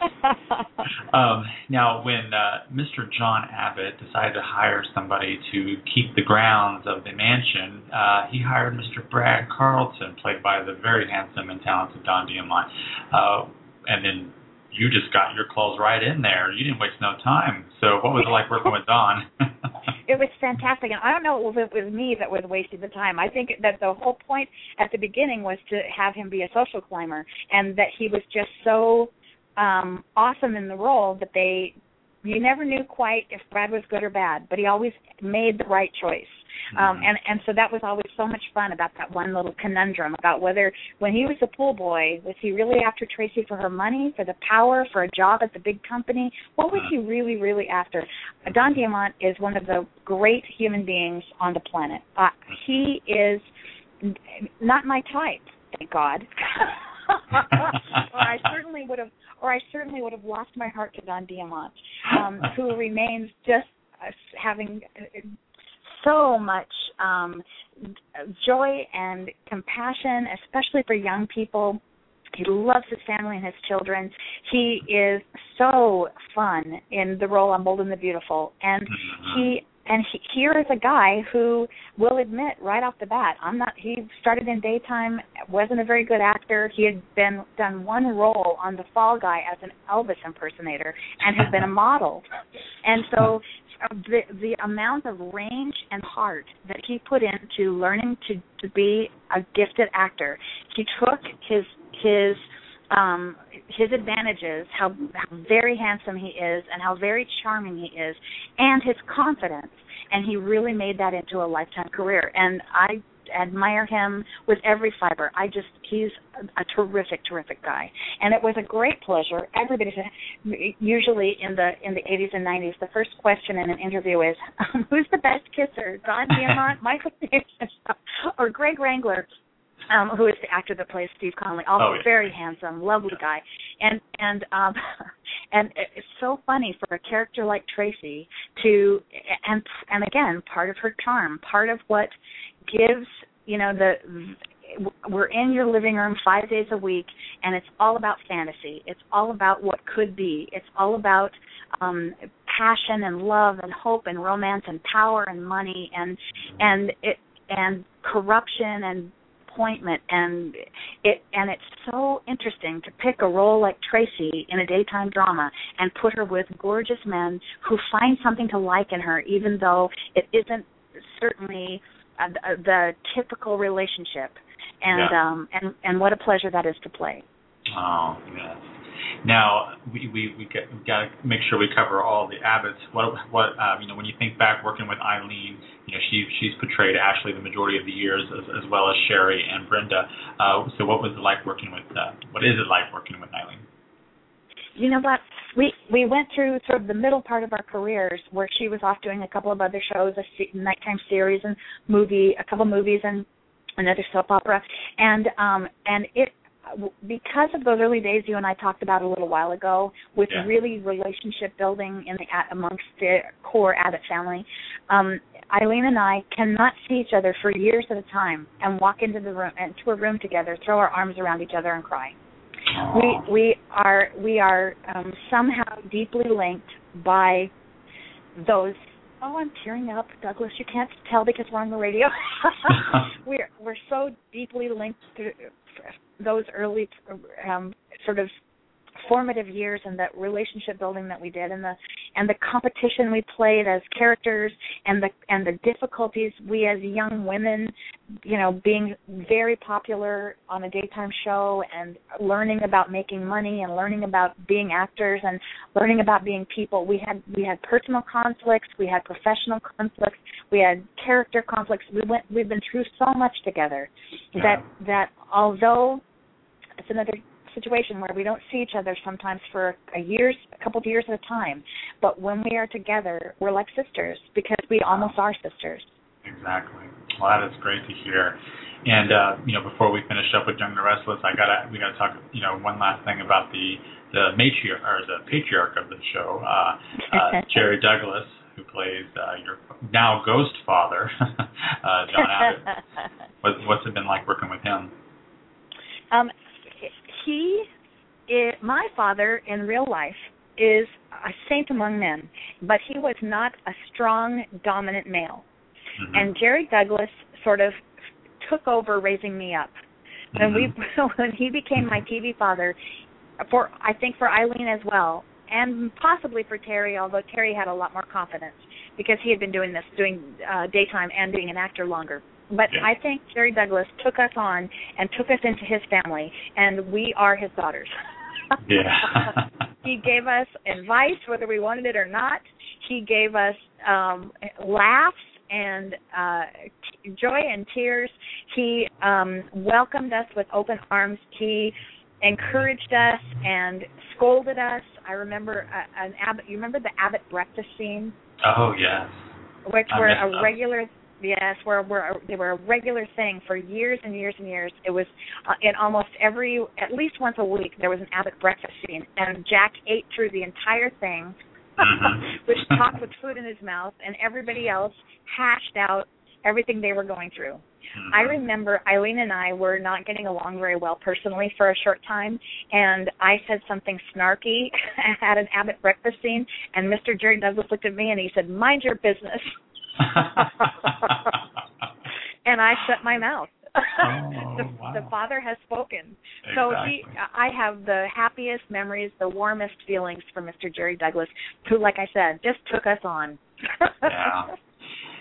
Um, now, when uh, Mr. John Abbott decided to hire somebody to keep the grounds of the mansion, uh, he hired Mr. Brad Carlton, played by the very handsome and talented Don Diamont. Uh, and then you just got your clothes right in there. You didn't waste no time. So, what was it like working with Don? it was fantastic, and I don't know if it was me that was wasting the time. I think that the whole point at the beginning was to have him be a social climber, and that he was just so um awesome in the role that they you never knew quite if Brad was good or bad, but he always made the right choice. Um Mhm. and and so that was always so much fun about that one little conundrum about whether when he was a pool boy, was he really after Traci for her money, for the power, for a job at the big company? What was he really, really after? Don Diamont is one of the great human beings on the planet. Uh, he is not my type, thank God. or I certainly would have, or I certainly would have lost my heart to Don Diamont, um, who remains just uh, having uh, so much um, joy and compassion, especially for young people. He loves his family and his children. He is so fun in the role on Bold and the Beautiful, and Mhm. he and he, here is a guy who will admit right off the bat, I'm not. He started in daytime, wasn't a very good actor. He had been done one role on The Fall Guy as an Elvis impersonator, and has been a model. And so, uh, the the amount of range and heart that he put into learning to to be a gifted actor, he took his his um his advantages how, how very handsome he is and how very charming he is and his confidence and he really made that into a lifetime career. And I admire him with every fiber. I just he's a terrific, terrific guy, and it was a great pleasure. Everybody usually in the in the 80s and 90s, the first question in an interview is, "Who's the best kisser, Don Diamont, Michael or Greg Wrangler?" Um, who is the actor that plays Steve Conley? Also oh, yeah. very handsome, lovely guy, and and um, and it's so funny for a character like Traci to and and again part of her charm, part of what gives you know the we're in your living room five days a week and it's all about fantasy it's all about what could be it's all about um passion and love and hope and romance and power and money and and it and corruption and appointment and it and it's so interesting to pick a role like Traci in a daytime drama and put her with gorgeous men who find something to like in her even though it isn't certainly uh, the typical relationship. And yeah. um and and what a pleasure that is to play. Oh yes now we we we, get, we got to make sure we cover all the Abbotts. What what um, you know when you think back working with Eileen, you know she she's portrayed Ashley the majority of the years as, as well as Sherry and Brenda. Uh, so what was it like working with? Uh, what is it like working with Eileen? You know what? We we went through sort of the middle part of our careers where she was off doing a couple of other shows, a nighttime series and movie, a couple movies and another soap opera, and um and it because of those early days you and I talked about a little while ago, with yeah. really relationship building in the amongst the core Abbott family, um, Eileen and I cannot see each other for years at a time and walk into the room into a room together, throw our arms around each other and cry. We we are we are um, somehow deeply linked by those Oh, I'm tearing up, Douglas. You can't tell because we're on the radio. we're we're so deeply linked through those early um, sort of formative years and that relationship building that we did and the and the competition we played as characters and the and the difficulties we as young women you know being very popular on a daytime show and learning about making money and learning about being actors and learning about being people. We had we had personal conflicts we had professional conflicts we had character conflicts. We went we've been through so much together that that although it's another situation where we don't see each other sometimes for a years, a couple of years at a time. But when we are together, we're like sisters because we almost are sisters. Exactly. Well, that is great to hear. And uh, you know, before we finish up with Young the Restless, I gotta we gotta talk. You know, one last thing about the the matriarch or the patriarch of the show, uh, uh, Jerry Douglas, who plays uh, your now ghost father, uh, John Abbott. what, what's it been like working with him? Um, he is, my father in real life is a saint among men, but he was not a strong, dominant male. Mm-hmm. And Jerry Douglas sort of took over raising me up. When mm-hmm. we when he became my TV father, for I think for Eileen as well, and possibly for Terry, although Terry had a lot more confidence because he had been doing this, doing uh, daytime and being an actor longer. But yeah. I think Jerry Douglas took us on and took us into his family, and we are his daughters. yeah. he gave us advice whether we wanted it or not. He gave us um laughs and uh joy and tears. He um welcomed us with open arms. He encouraged us and scolded us. I remember uh, an Abbott. You remember the Abbott breakfast scene? Oh yes. Which I were a that. regular Yes, were were they were a regular thing for years and years and years. It was uh, in almost every, at least once a week, there was an Abbott breakfast scene, and Jack ate through the entire thing, Mhm. which talked with food in his mouth, and everybody else hashed out everything they were going through. Mhm. I remember Eileen and I were not getting along very well personally for a short time, and I said something snarky at an Abbott breakfast scene, and Mr. Jerry Douglas looked at me and he said, "Mind your business." and I shut my mouth. Oh, the, wow. the Father has spoken. So he, I have the happiest memories, the warmest feelings for Mr. Jerry Douglas, who, like I said, just took us on. yeah.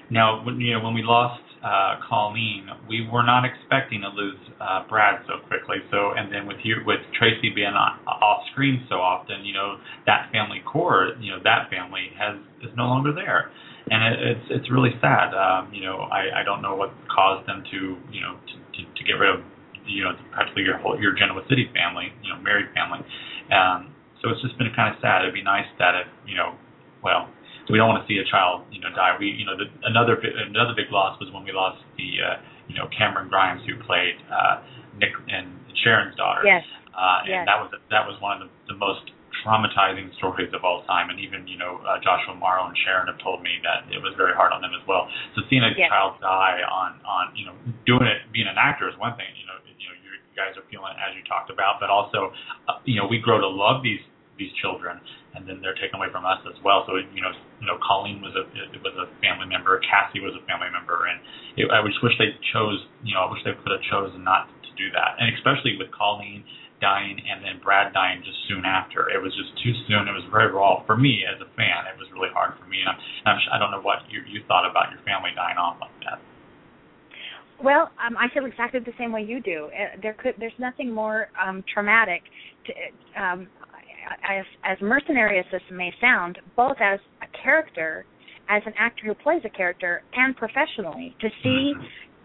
Now, when you know when we lost uh, Colleen, we were not expecting to lose uh, Brad so quickly. So, and then with you, with Traci being on, off screen so often, you know that family core, you know that family has is no longer there. And it, it's it's really sad. Um, you know, I I don't know what caused them to you know to to, to get rid of you know practically your whole your Genoa City family, you know, married family. Um, so it's just been kind of sad. It'd be nice that if you know, well, we don't want to see a child you know die. We you know the, another another big loss was when we lost the uh, you know Camryn Grimes who played uh, Nick and Sharon's daughter. Yes. Uh, and yes. that was that was one of the, the most traumatizing stories of all time. And even you know uh, Joshua Morrow and Sharon have told me that it was very hard on them as well. So seeing a yes. child die on on you know doing it being an actor is one thing. You know you know you guys are feeling it as you talked about, but also uh, you know we grow to love these these children, and then they're taken away from us as well. So you know, you know, Colleen was a was a family member, Cassie was a family member, and it, I just wish they chose. You know, I wish they could have chosen not to do that, and especially with Colleen dying and then Brad dying just soon after. It was just too soon. It was very raw for me as a fan. It was really hard for me, and I'm, I'm I don't know what you you thought about your family dying off like that. Well, um, I feel exactly the same way you do. Uh, there could, there's nothing more um, traumatic to, um, as, as mercenary as this may sound, both as a character, as an actor who plays a character, and professionally, to see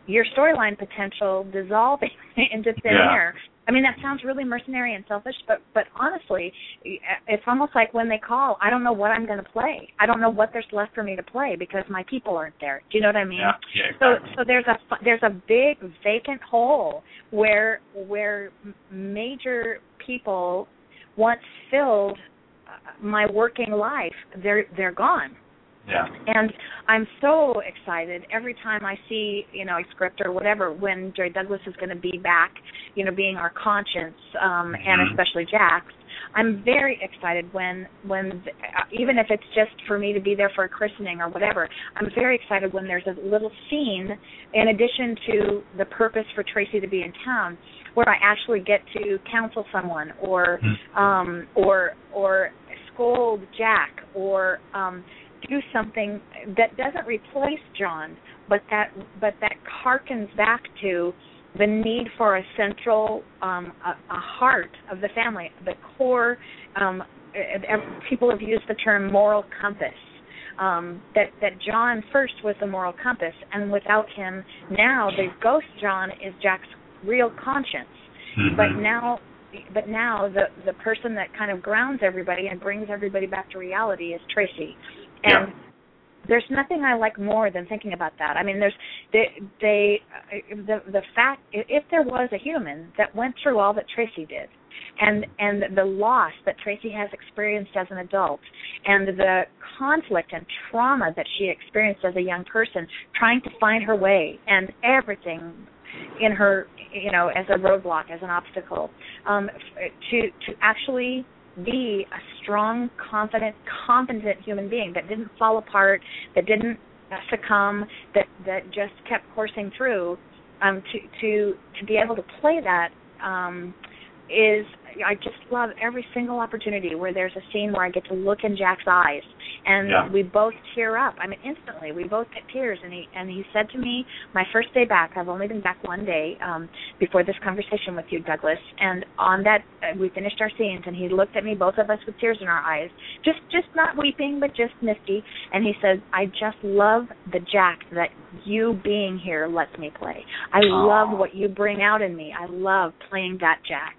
your storyline potential dissolving into thin Yeah. air. I mean, that sounds really mercenary and selfish, but but honestly, it's almost like when they call, I don't know what I'm going to play. I don't know what there's left for me to play because my people aren't there. Do you know what I mean? Yeah, yeah, So exactly. so there's a there's a big vacant hole where where m- major people once filled uh, my working life. They're they're gone. Yeah. And I'm so excited every time I see, you know, a script or whatever when Jerry Douglas is going to be back, you know, being our conscience, um, and Mhm. especially Jack's. I'm very excited when when uh, even if it's just for me to be there for a christening or whatever. I'm very excited when there's a little scene in addition to the purpose for Traci to be in town where I actually get to counsel someone or Mhm. um or or scold Jack or um do something that doesn't replace John, but that but that harkens back to the need for a central um, a, a heart of the family, the core. Um, people have used the term moral compass. Um, that that John first was the moral compass, and without him, now the ghost John is Jack's real conscience. Mhm. But now, but now the the person that kind of grounds everybody and brings everybody back to reality is Traci, and Yeah. there's nothing I like more than thinking about that. I mean, there's they they uh, the the fact if there was a human that went through all that Traci did, and and the loss that Traci has experienced as an adult, and the conflict and trauma that she experienced as a young person, trying to find her way, and everything in her, you know, as a roadblock, as an obstacle, um, to to actually be a strong, confident, competent human being that didn't fall apart, that didn't succumb, that that just kept coursing through. Um, to to to be able to play that um, is I just love every single opportunity where there's a scene where I get to look in Jack's eyes and Yeah. we both tear up. I mean instantly we both get tears and he and he said to me my first day back I've only been back one day um before this conversation with you Douglas and on that uh, we finished our scenes and he looked at me both of us with tears in our eyes just just not weeping but just misty and he said I just love the Jack that you being here lets me play. I Aw. love what you bring out in me. I love playing that Jack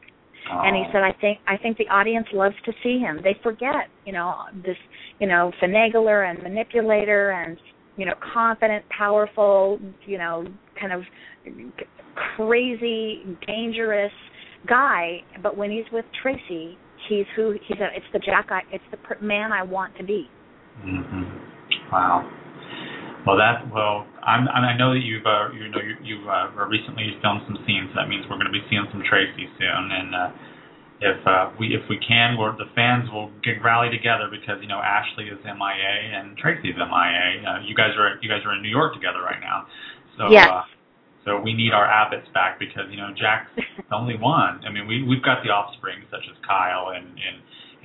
and he Oh. said i think i think the audience loves to see him they forget you know this you know finagler and manipulator and you know confident powerful you know kind of crazy dangerous guy but when he's with traci he's who he's a, it's the jack i it's the man i want to be hmm Wow. Well, that well, I'm, I know that you've uh, you know you you uh, recently filmed some scenes. That means we're going to be seeing some Traci soon, and uh, if uh, we if we can, we're, the fans will get rally together because you know Ashley is MIA and Traci's MIA. Uh, you guys are you guys are in New York together right now, so Yes. uh, so we need our Abbotts back because you know Jack's the only one. I mean, we we've got the offspring such as Kyle and and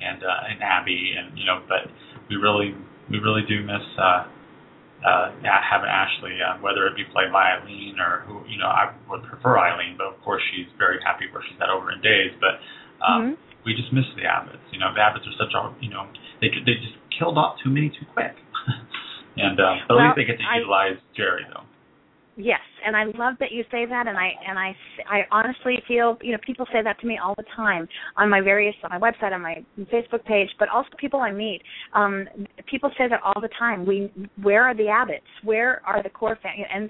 and uh, and Abby, and you know, but we really we really do miss. uh uh, having Ashley, uh, whether it be played by Eileen or who, you know, I would prefer Eileen, but of course she's very happy where she's at over in Days. But um, Mhm. we just miss the Abbotts. You know, the Abbotts are such a, you know, they they just killed off too many too quick. And uh, but at least they get to I- utilize Jerry though. Yes, and I love that you say that, and I and I I honestly feel you know people say that to me all the time on my various on my website on my Facebook page, but also people I meet. Um, people say that all the time. We where are the Abbotts? Where are the core fam- and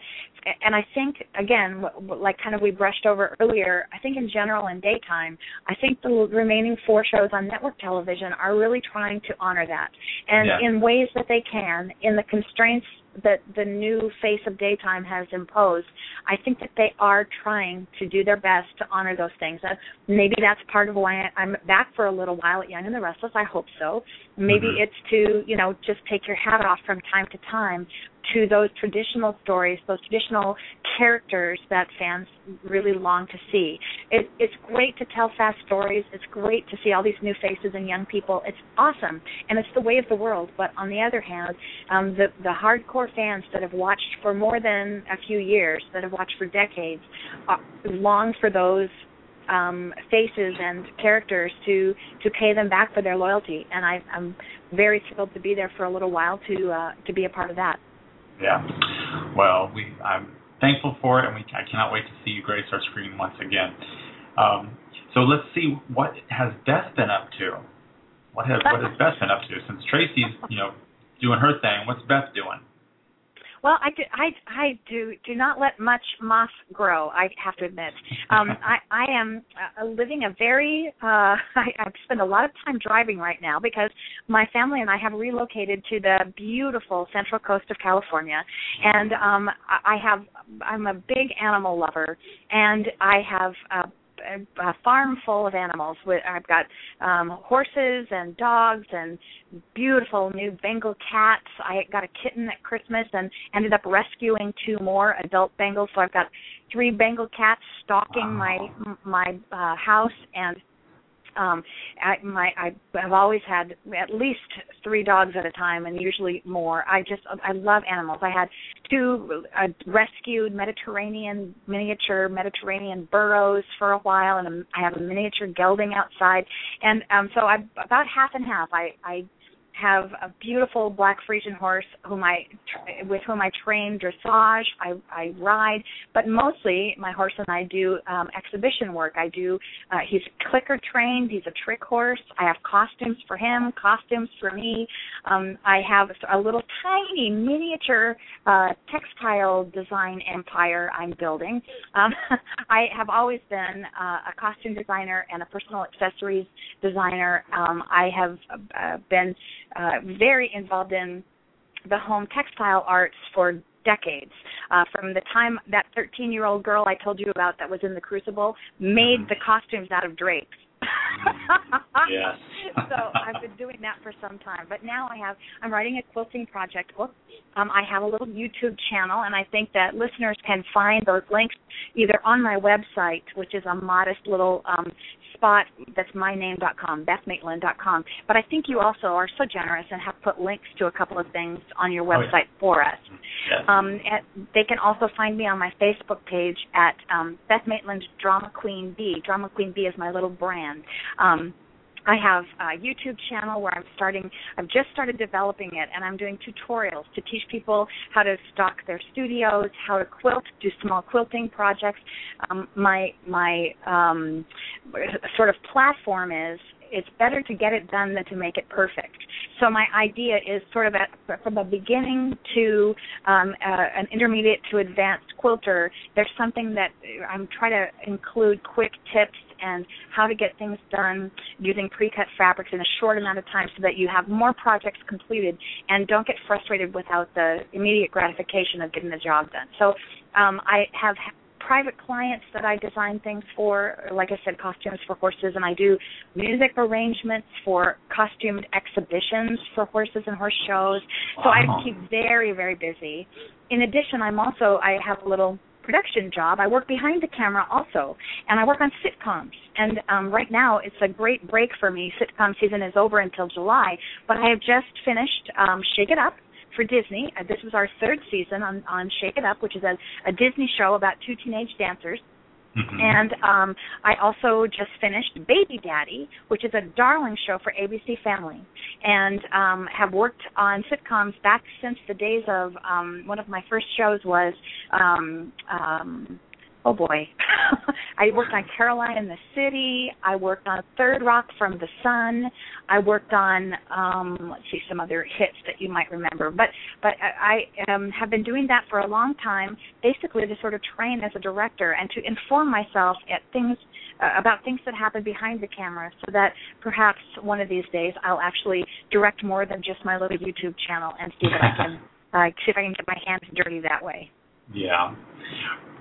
and I think again, like kind of we brushed over earlier. I think in general in daytime, I think the remaining four shows on network television are really trying to honor that, and Yeah. in ways that they can, in the constraints that the new face of daytime has imposed, I think that they are trying to do their best to honor those things. Uh, maybe that's part of why I'm back for a little while at Young and the Restless. I hope so. Maybe Mhm. it's to, you know, just take your hat off from time to time to those traditional stories, those traditional characters that fans really long to see. It, it's great to tell fast stories. It's great to see all these new faces and young people. It's awesome, and it's the way of the world. But on the other hand, um, the the hardcore fans that have watched for more than a few years, that have watched for decades, uh, long for those um, faces and characters to to pay them back for their loyalty. And I, I'm very thrilled to be there for a little while to uh, to be a part of that. Yeah. Well, we I'm thankful for it, and we I cannot wait to see you grace our screen once again. Um, so let's see what has Beth been up to. What has what has Beth been up to since Traci's you know doing her thing? What's Beth doing? Well, I do, I I do do not let much moss grow. I have to admit. Um, I I am uh, living a very uh, I, I spend a lot of time driving right now because my family and I have relocated to the beautiful central coast of California, and um, I I have I'm a big animal lover, and I have. Uh, a a farm full of animals. I've got um horses and dogs and beautiful new Bengal cats. I got a kitten at Christmas and ended up rescuing two more adult Bengals. So I've got three Bengal cats stalking my my uh, house and um I my I have always had at least three dogs at a time and usually more. I just I love animals. I had two uh, rescued Mediterranean miniature Mediterranean burros for a while and I have a miniature gelding outside and um so I about half and half. I I have a beautiful black Friesian horse whom I tr- with whom I train dressage. I I ride, but mostly my horse and I do um exhibition work. I do uh he's clicker trained, he's a trick horse. I have costumes for him, costumes for me. Um I have a little tiny miniature uh textile design empire I'm building. Um I have always been uh, a costume designer and a personal accessories designer. Um I have uh, been uh, very involved in the home textile arts for decades. Uh, from the time that 13 year old girl I told you about that was in the Crucible made the costumes out of drapes. Yes. so I've been doing that for some time, but now I have I'm writing a quilting project book. Um, I have a little YouTube channel, and I think that listeners can find those links either on my website, which is a modest little um, spot that's myname.com, bethmaitland.com. But I think you also are so generous and have put links to a couple of things on your Oh, yeah. website for us. Yes. Um, they can also find me on my Facebook page at um, Beth Maitland Drama Queen B. Drama Queen B is my little brand. Um, I have a YouTube channel where I'm starting. I've just started developing it, and I'm doing tutorials to teach people how to stock their studios, how to quilt, do small quilting projects. Um, my my um, sort of platform is it's better to get it done than to make it perfect. So my idea is sort of at, from a beginning to um, uh, an intermediate to advanced quilter. There's something that I'm trying to include quick tips and how to get things done using pre-cut fabrics in a short amount of time so that you have more projects completed and don't get frustrated without the immediate gratification of getting the job done. So um, I have private clients that I design things for, like I said, costumes for horses, and I do music arrangements for costumed exhibitions for horses and horse shows. So I keep very, very busy. In addition, I'm also I have a little production job. I work behind the camera also, and I work on sitcoms. And um, right now, it's a great break for me. Sitcom season is over until July, but I have just finished um, Shake It Up for Disney. Uh, this was our third season on, on Shake It Up, which is a, a Disney show about two teenage dancers. Mm-hmm. And um, I also just finished Baby Daddy, which is a darling show for ABC Family, and um, have worked on sitcoms back since the days of um, one of my first shows was um, um, oh boy, I worked on Caroline in the City. I worked on Third Rock from the Sun. I worked on um let's see some other hits that you might remember. But but I, I um, have been doing that for a long time, basically to sort of train as a director and to inform myself at things uh, about things that happen behind the camera, so that perhaps one of these days I'll actually direct more than just my little YouTube channel and see if I can uh, see if I can get my hands dirty that way. Yeah.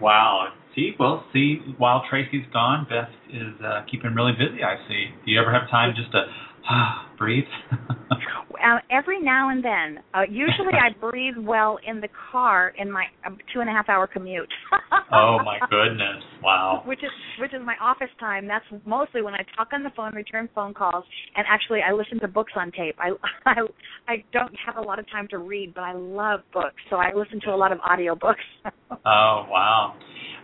Wow. See, well, see, while Traci's gone, Beth is uh, keeping really busy. I see. Do you ever have time just to ah, breathe? uh, every now and then. Uh, usually, I breathe well in the car in my uh, two and a half hour commute. oh my goodness! Wow. Which is which is my office time. That's mostly when I talk on the phone, return phone calls, and actually I listen to books on tape. I I I don't have a lot of time to read, but I love books, so I listen to a lot of audio books. oh wow.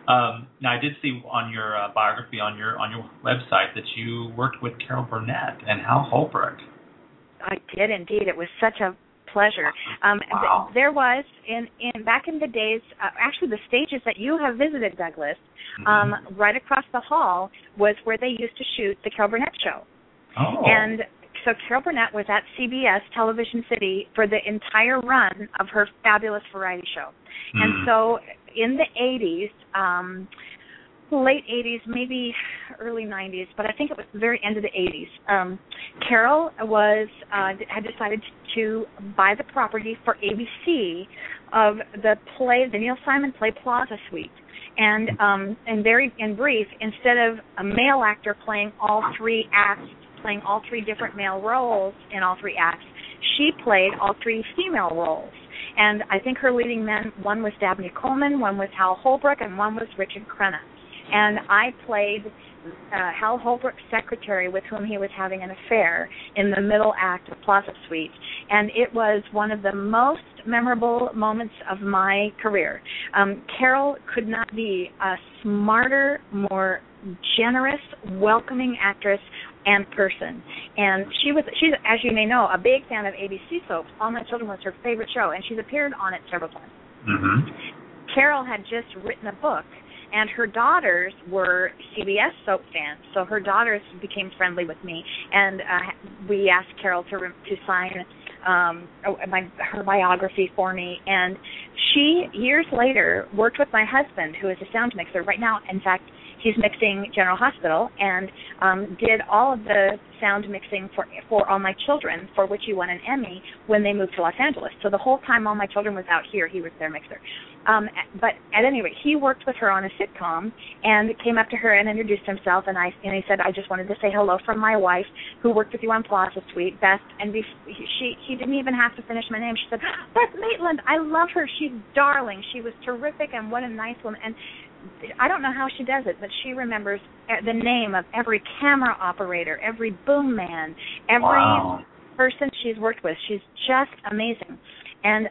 Um, now I did see on your uh, biography on your on your website that you worked with Carol Burnett and Hal Holbrook. I did indeed. It was such a pleasure. Um, wow. th- there was in in back in the days, uh, actually the stages that you have visited, Douglas, mm-hmm. um, right across the hall was where they used to shoot the Carol Burnett show. Oh. And so Carol Burnett was at CBS Television City for the entire run of her fabulous variety show. Mm. And so in the 80s, um, late 80s, maybe early 90s, but I think it was the very end of the 80s. Um, Carol was uh, had decided to buy the property for ABC of the play, the Neil Simon play Plaza Suite. And um, in very in brief, instead of a male actor playing all three acts, playing all three different male roles in all three acts, she played all three female roles. And I think her leading men, one was Dabney Coleman, one was Hal Holbrook, and one was Richard Crenna. And I played uh, Hal Holbrook's secretary with whom he was having an affair in the middle act of Plaza Suite. And it was one of the most memorable moments of my career. Um, Carol could not be a smarter, more generous, welcoming actress and person. And she was she's as you may know, a big fan of ABC soaps. All My Children was her favorite show and she's appeared on it several times. Mm-hmm. Carol had just written a book and her daughters were CBS soap fans. So her daughters became friendly with me, and uh, we asked Carol to to sign um, my her biography for me. And she years later worked with my husband, who is a sound mixer right now. In fact, he's mixing General Hospital and um, did all of the sound mixing for for All My Children, for which he won an Emmy when they moved to Los Angeles. So the whole time All My Children was out here, he was their mixer. Um, but at any rate, he worked with her on a sitcom and came up to her and introduced himself. And I and he said, I just wanted to say hello from my wife, who worked with you on Plaza Suite, Beth. And be, she he didn't even have to finish my name. She said, Beth Maitland, I love her. She's darling. She was terrific, and what a nice woman. And I don't know how she does it, but she remembers the name of every camera operator, every boom man, every wow. person she's worked with. She's just amazing. And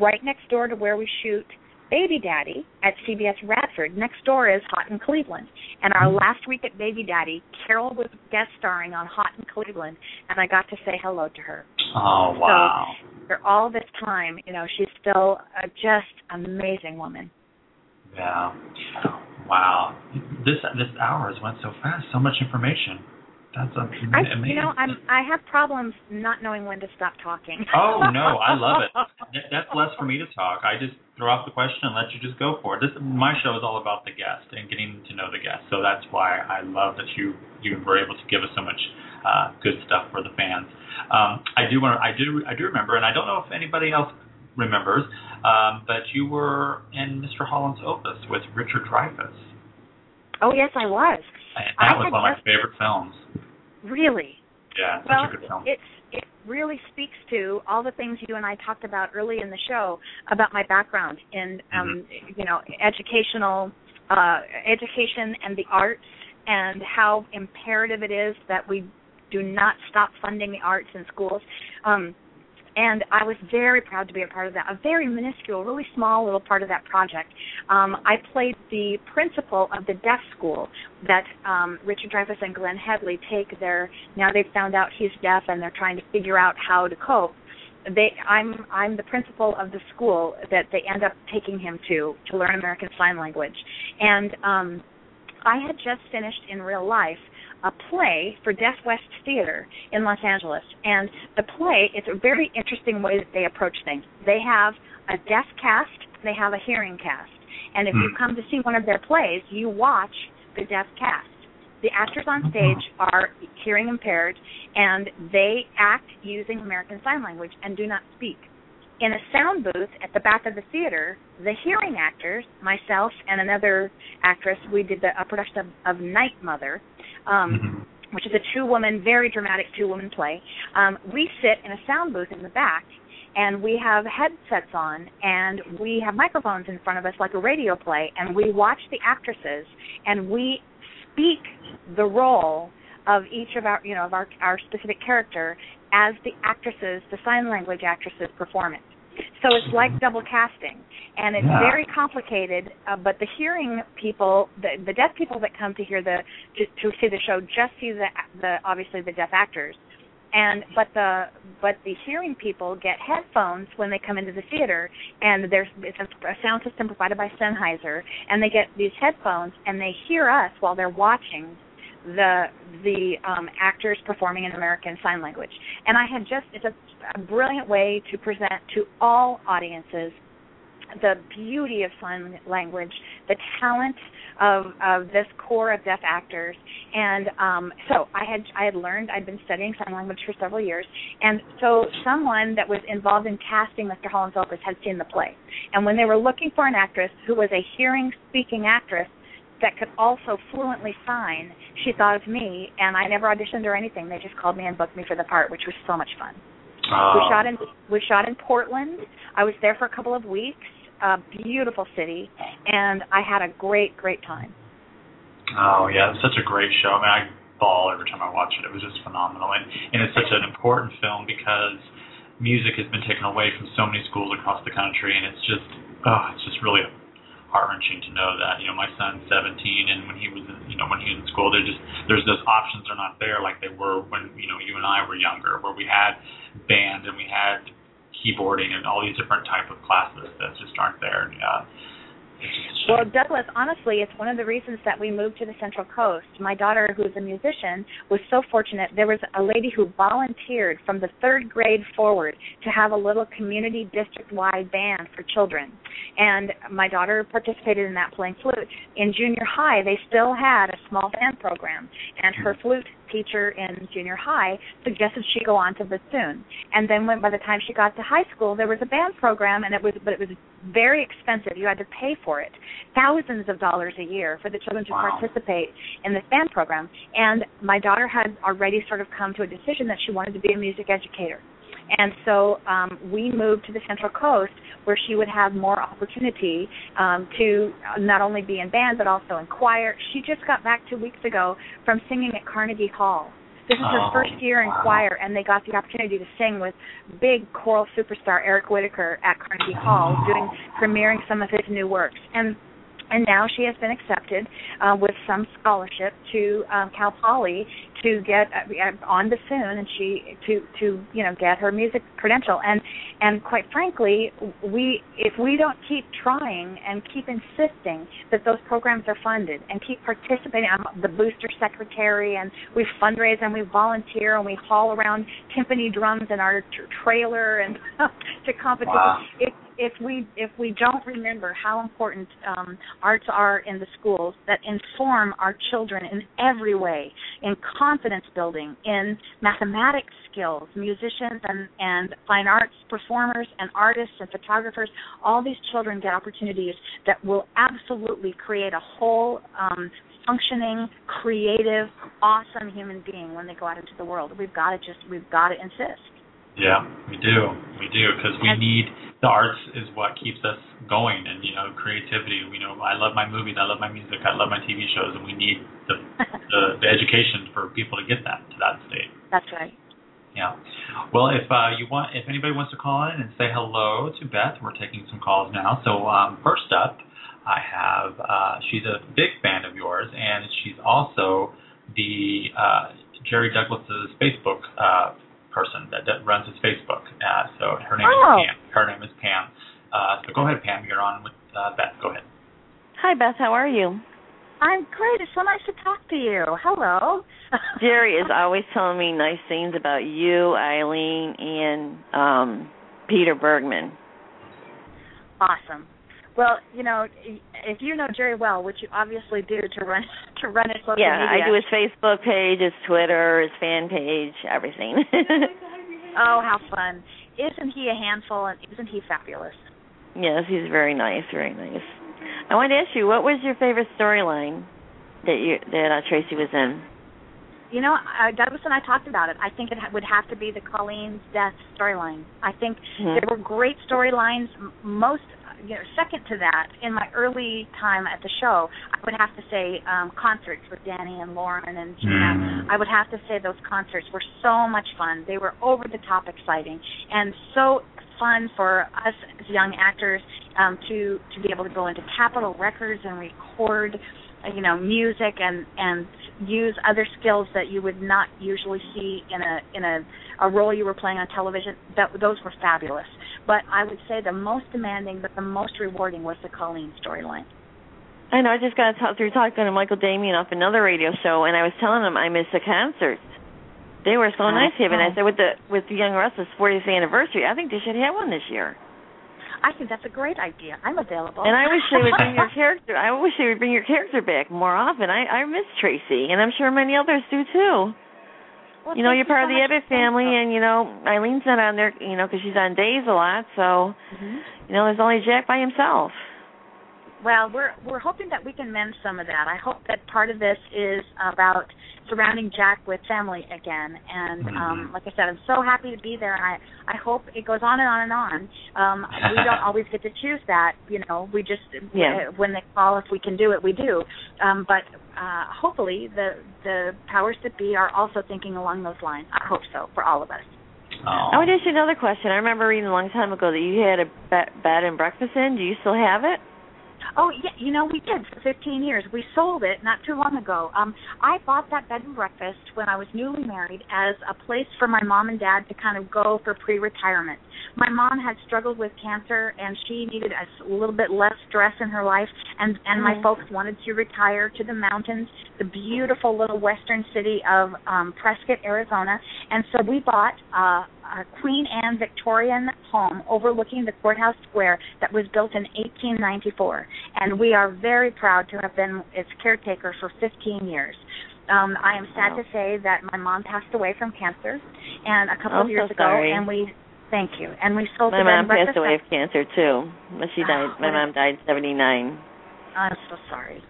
right next door to where we shoot Baby Daddy at CBS Radford. Next door is Hot in Cleveland. And our mm-hmm. last week at Baby Daddy, Carol was guest starring on Hot in Cleveland, and I got to say hello to her. Oh wow! So for all this time, you know, she's still a just amazing woman. Yeah. Wow. This this hour has went so fast. So much information. That's amazing. I, you know, I'm I have problems not knowing when to stop talking. oh no, I love it. That's less for me to talk. I just throw out the question and let you just go for it. This my show is all about the guest and getting to know the guest. So that's why I love that you you were able to give us so much uh, good stuff for the fans. Um, I do want I do I do remember, and I don't know if anybody else remembers, um, but you were in Mr. Holland's Opus with Richard Dreyfuss. Oh yes, I was. And that I was one of my favorite films. Really? Yeah, well, a good film. It's it really speaks to all the things you and I talked about early in the show about my background in um mm-hmm. you know educational uh education and the arts and how imperative it is that we do not stop funding the arts in schools. Um and I was very proud to be a part of that. A very minuscule, really small little part of that project. Um, I played the principal of the deaf school that um, Richard Dreyfuss and Glenn Headley take their. Now they've found out he's deaf, and they're trying to figure out how to cope. They, I'm, I'm the principal of the school that they end up taking him to to learn American Sign Language, and um, I had just finished in real life a play for Deaf West Theater in Los Angeles. And the play, it's a very interesting way that they approach things. They have a deaf cast, they have a hearing cast. And if mm. you hmm. come to see one of their plays, you watch the deaf cast. The actors on stage are hearing impaired and they act using American Sign Language and do not speak. In a sound booth at the back of the theater, the hearing actors, myself and another actress, we did the, a production of, of Night Mother, um, mm-hmm. which is a two woman, very dramatic two woman play. Um, we sit in a sound booth in the back and we have headsets on and we have microphones in front of us like a radio play and we watch the actresses and we speak the role of each of our you know of our our specific character as the actresses the sign language actresses perform it so it's like double casting, and it's yeah. very complicated. Uh, but the hearing people, the the deaf people that come to hear the to, to see the show, just see the the obviously the deaf actors, and but the but the hearing people get headphones when they come into the theater, and there's it's a, a sound system provided by Sennheiser, and they get these headphones and they hear us while they're watching the the um, actors performing in American Sign Language. And I had just it's a, a brilliant way to present to all audiences the beauty of sign language, the talent of of this core of deaf actors, and um, so I had I had learned I'd been studying sign language for several years, and so someone that was involved in casting Mr. Holland's Opus had seen the play, and when they were looking for an actress who was a hearing speaking actress that could also fluently sign, she thought of me, and I never auditioned or anything. They just called me and booked me for the part, which was so much fun. Oh. We ah. shot in we shot in Portland. I was there for a couple of weeks. A beautiful city, and I had a great, great time. Oh yeah, it's such a great show. I mean, I bawl every time I watch it. It was just phenomenal, and and it's such an important film because music has been taken away from so many schools across the country, and it's just oh, it's just really heart wrenching to know that. You know, my son's 17, and when he was, in, you know, when he was in school, there just there's those options are not there like they were when you know you and I were younger, where we had band and we had keyboarding and all these different type of classes that just aren't there. And, uh, well, Douglas, honestly, it's one of the reasons that we moved to the Central Coast. My daughter, who's a musician, was so fortunate. There was a lady who volunteered from the third grade forward to have a little community district wide band for children. And my daughter participated in that playing flute. In junior high, they still had a small band program, and her hmm. flute teacher in junior high suggested she go on to bassoon. And then when by the time she got to high school, there was a band program, and it was but it was very expensive. You had to pay for it, thousands of dollars a year for the children to wow. participate in this band program. And my daughter had already sort of come to a decision that she wanted to be a music educator. And so um, we moved to the Central Coast where she would have more opportunity um, to not only be in band but also in choir. She just got back two weeks ago from singing at Carnegie Hall. This is her oh, first year in wow. choir, and they got the opportunity to sing with big choral superstar Eric Whitacre at Carnegie Hall, doing premiering some of his new works. And and now she has been accepted uh, with some scholarship to um, Cal Poly to get uh, on bassoon and she to to you know get her music credential and and quite frankly we if we don't keep trying and keep insisting that those programs are funded and keep participating I'm the booster secretary and we fundraise and we volunteer and we haul around timpani drums in our t- trailer and to competition wow. if if we if we don't remember how important um, arts are in the schools that inform our children in every way, in confidence building, in mathematics skills, musicians and and fine arts performers and artists and photographers, all these children get opportunities that will absolutely create a whole um, functioning, creative, awesome human being when they go out into the world. We've got to just we've got to insist. Yeah, we do. We do because we need the arts is what keeps us going, and you know, creativity. You know, I love my movies, I love my music, I love my TV shows, and we need the the, the education for people to get that to that state. That's right. Yeah. Well, if uh, you want, if anybody wants to call in and say hello to Beth, we're taking some calls now. So um, first up, I have. Uh, she's a big fan of yours, and she's also the uh, Jerry Douglas's Facebook uh, person that, that, runs his Facebook. Uh, so her name oh. is Pam. Her name is Pam. Uh, so go ahead, Pam. You're on with uh, Beth. Go ahead. Hi, Beth. How are you? I'm great. It's so nice to talk to you. Hello. Jerry is always telling me nice things about you, Eileen, and um Peter Bergman. Awesome. Well, you know, if you know Jerry well, which you obviously do to run to run his social yeah, media. I do his Facebook page, his Twitter, his fan page, everything. oh, how fun! Isn't he a handful? And isn't he fabulous? Yes, he's very nice, very nice. I wanted to ask you, what was your favorite storyline that you that uh, Traci was in? You know, uh, Douglas and I talked about it. I think it ha- would have to be the Colleen's death storyline. I think mm-hmm. there were great storylines. Most you know, second to that, in my early time at the show, I would have to say um, concerts with Danny and Lauren and Gina. Mm. I would have to say those concerts were so much fun. They were over the top exciting and so fun for us as young actors um, to to be able to go into Capitol Records and record you know music and and use other skills that you would not usually see in a in a a role you were playing on television that those were fabulous but i would say the most demanding but the most rewarding was the colleen storyline i know i just got talk, through talking to michael damian off another radio show and i was telling him i missed the concerts they were so nice here and i said with the with the young restless 40th anniversary i think they should have one this year I think that's a great idea. I'm available. And I wish they would bring your character. I wish they would bring your character back more often. I I miss Traci, and I'm sure many others do too. Well, you know, you're part so of the Abbott family, and you know Eileen's not on there, you know, because she's on days a lot. So, mm-hmm. you know, there's only Jack by himself. Well, we're we're hoping that we can mend some of that. I hope that part of this is about surrounding Jack with family again. And mm-hmm. um, like I said, I'm so happy to be there. And I I hope it goes on and on and on. Um, we don't always get to choose that, you know. We just yeah. uh, when they call, if we can do it, we do. Um, but uh, hopefully, the the powers that be are also thinking along those lines. I hope so for all of us. Oh. I want to ask you another question. I remember reading a long time ago that you had a bed and breakfast in. Do you still have it? Oh yeah, you know we did for 15 years. We sold it not too long ago. Um, I bought that bed and breakfast when I was newly married as a place for my mom and dad to kind of go for pre-retirement. My mom had struggled with cancer and she needed a little bit less stress in her life, and and mm-hmm. my folks wanted to retire to the mountains, the beautiful little western city of um, Prescott, Arizona, and so we bought uh, a Queen Anne Victorian home overlooking the courthouse square that was built in 1894, and we are very proud to have been its caretaker for 15 years. Um, I am sad wow. to say that my mom passed away from cancer, and a couple I'm of years so ago, and we thank you, and we sold My the mom passed away of cancer too. She ah, died. Oh, My mom died 79. I'm so sorry.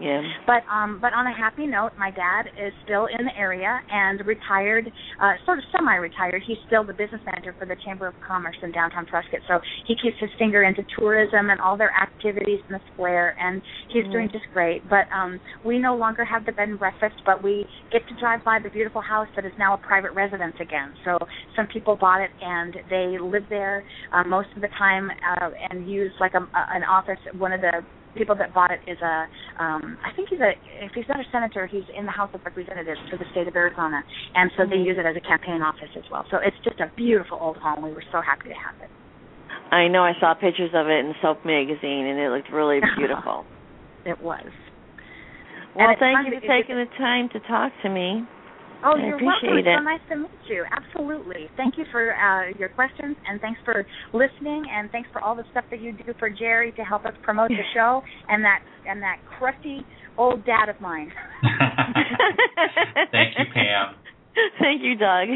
Yeah. But um but on a happy note, my dad is still in the area and retired, uh sort of semi retired. He's still the business manager for the Chamber of Commerce in downtown Prescott. So he keeps his finger into tourism and all their activities in the square and he's Mm. doing just great. But um we no longer have the bed and breakfast, but we get to drive by the beautiful house that is now a private residence again. So some people bought it and they live there uh, most of the time uh, and use like a, a an office one of the people that bought it is a um I think he's a if he's not a senator, he's in the House of Representatives for the state of Arizona. And so they Mhm. use it as a campaign office as well. So it's just a beautiful old home. We were so happy to have it. I know. I saw pictures of it in Soap magazine, and it looked really beautiful. It was. well, thank you for taking the time to talk to me. Oh, I you're appreciate welcome. It's it. so nice to meet you. Absolutely. Thank you for uh, your questions, and thanks for listening, and thanks for all the stuff that you do for Jerry to help us promote the show, and that and that crusty old dad of mine. Thank you, Pam. Thank you, Doug.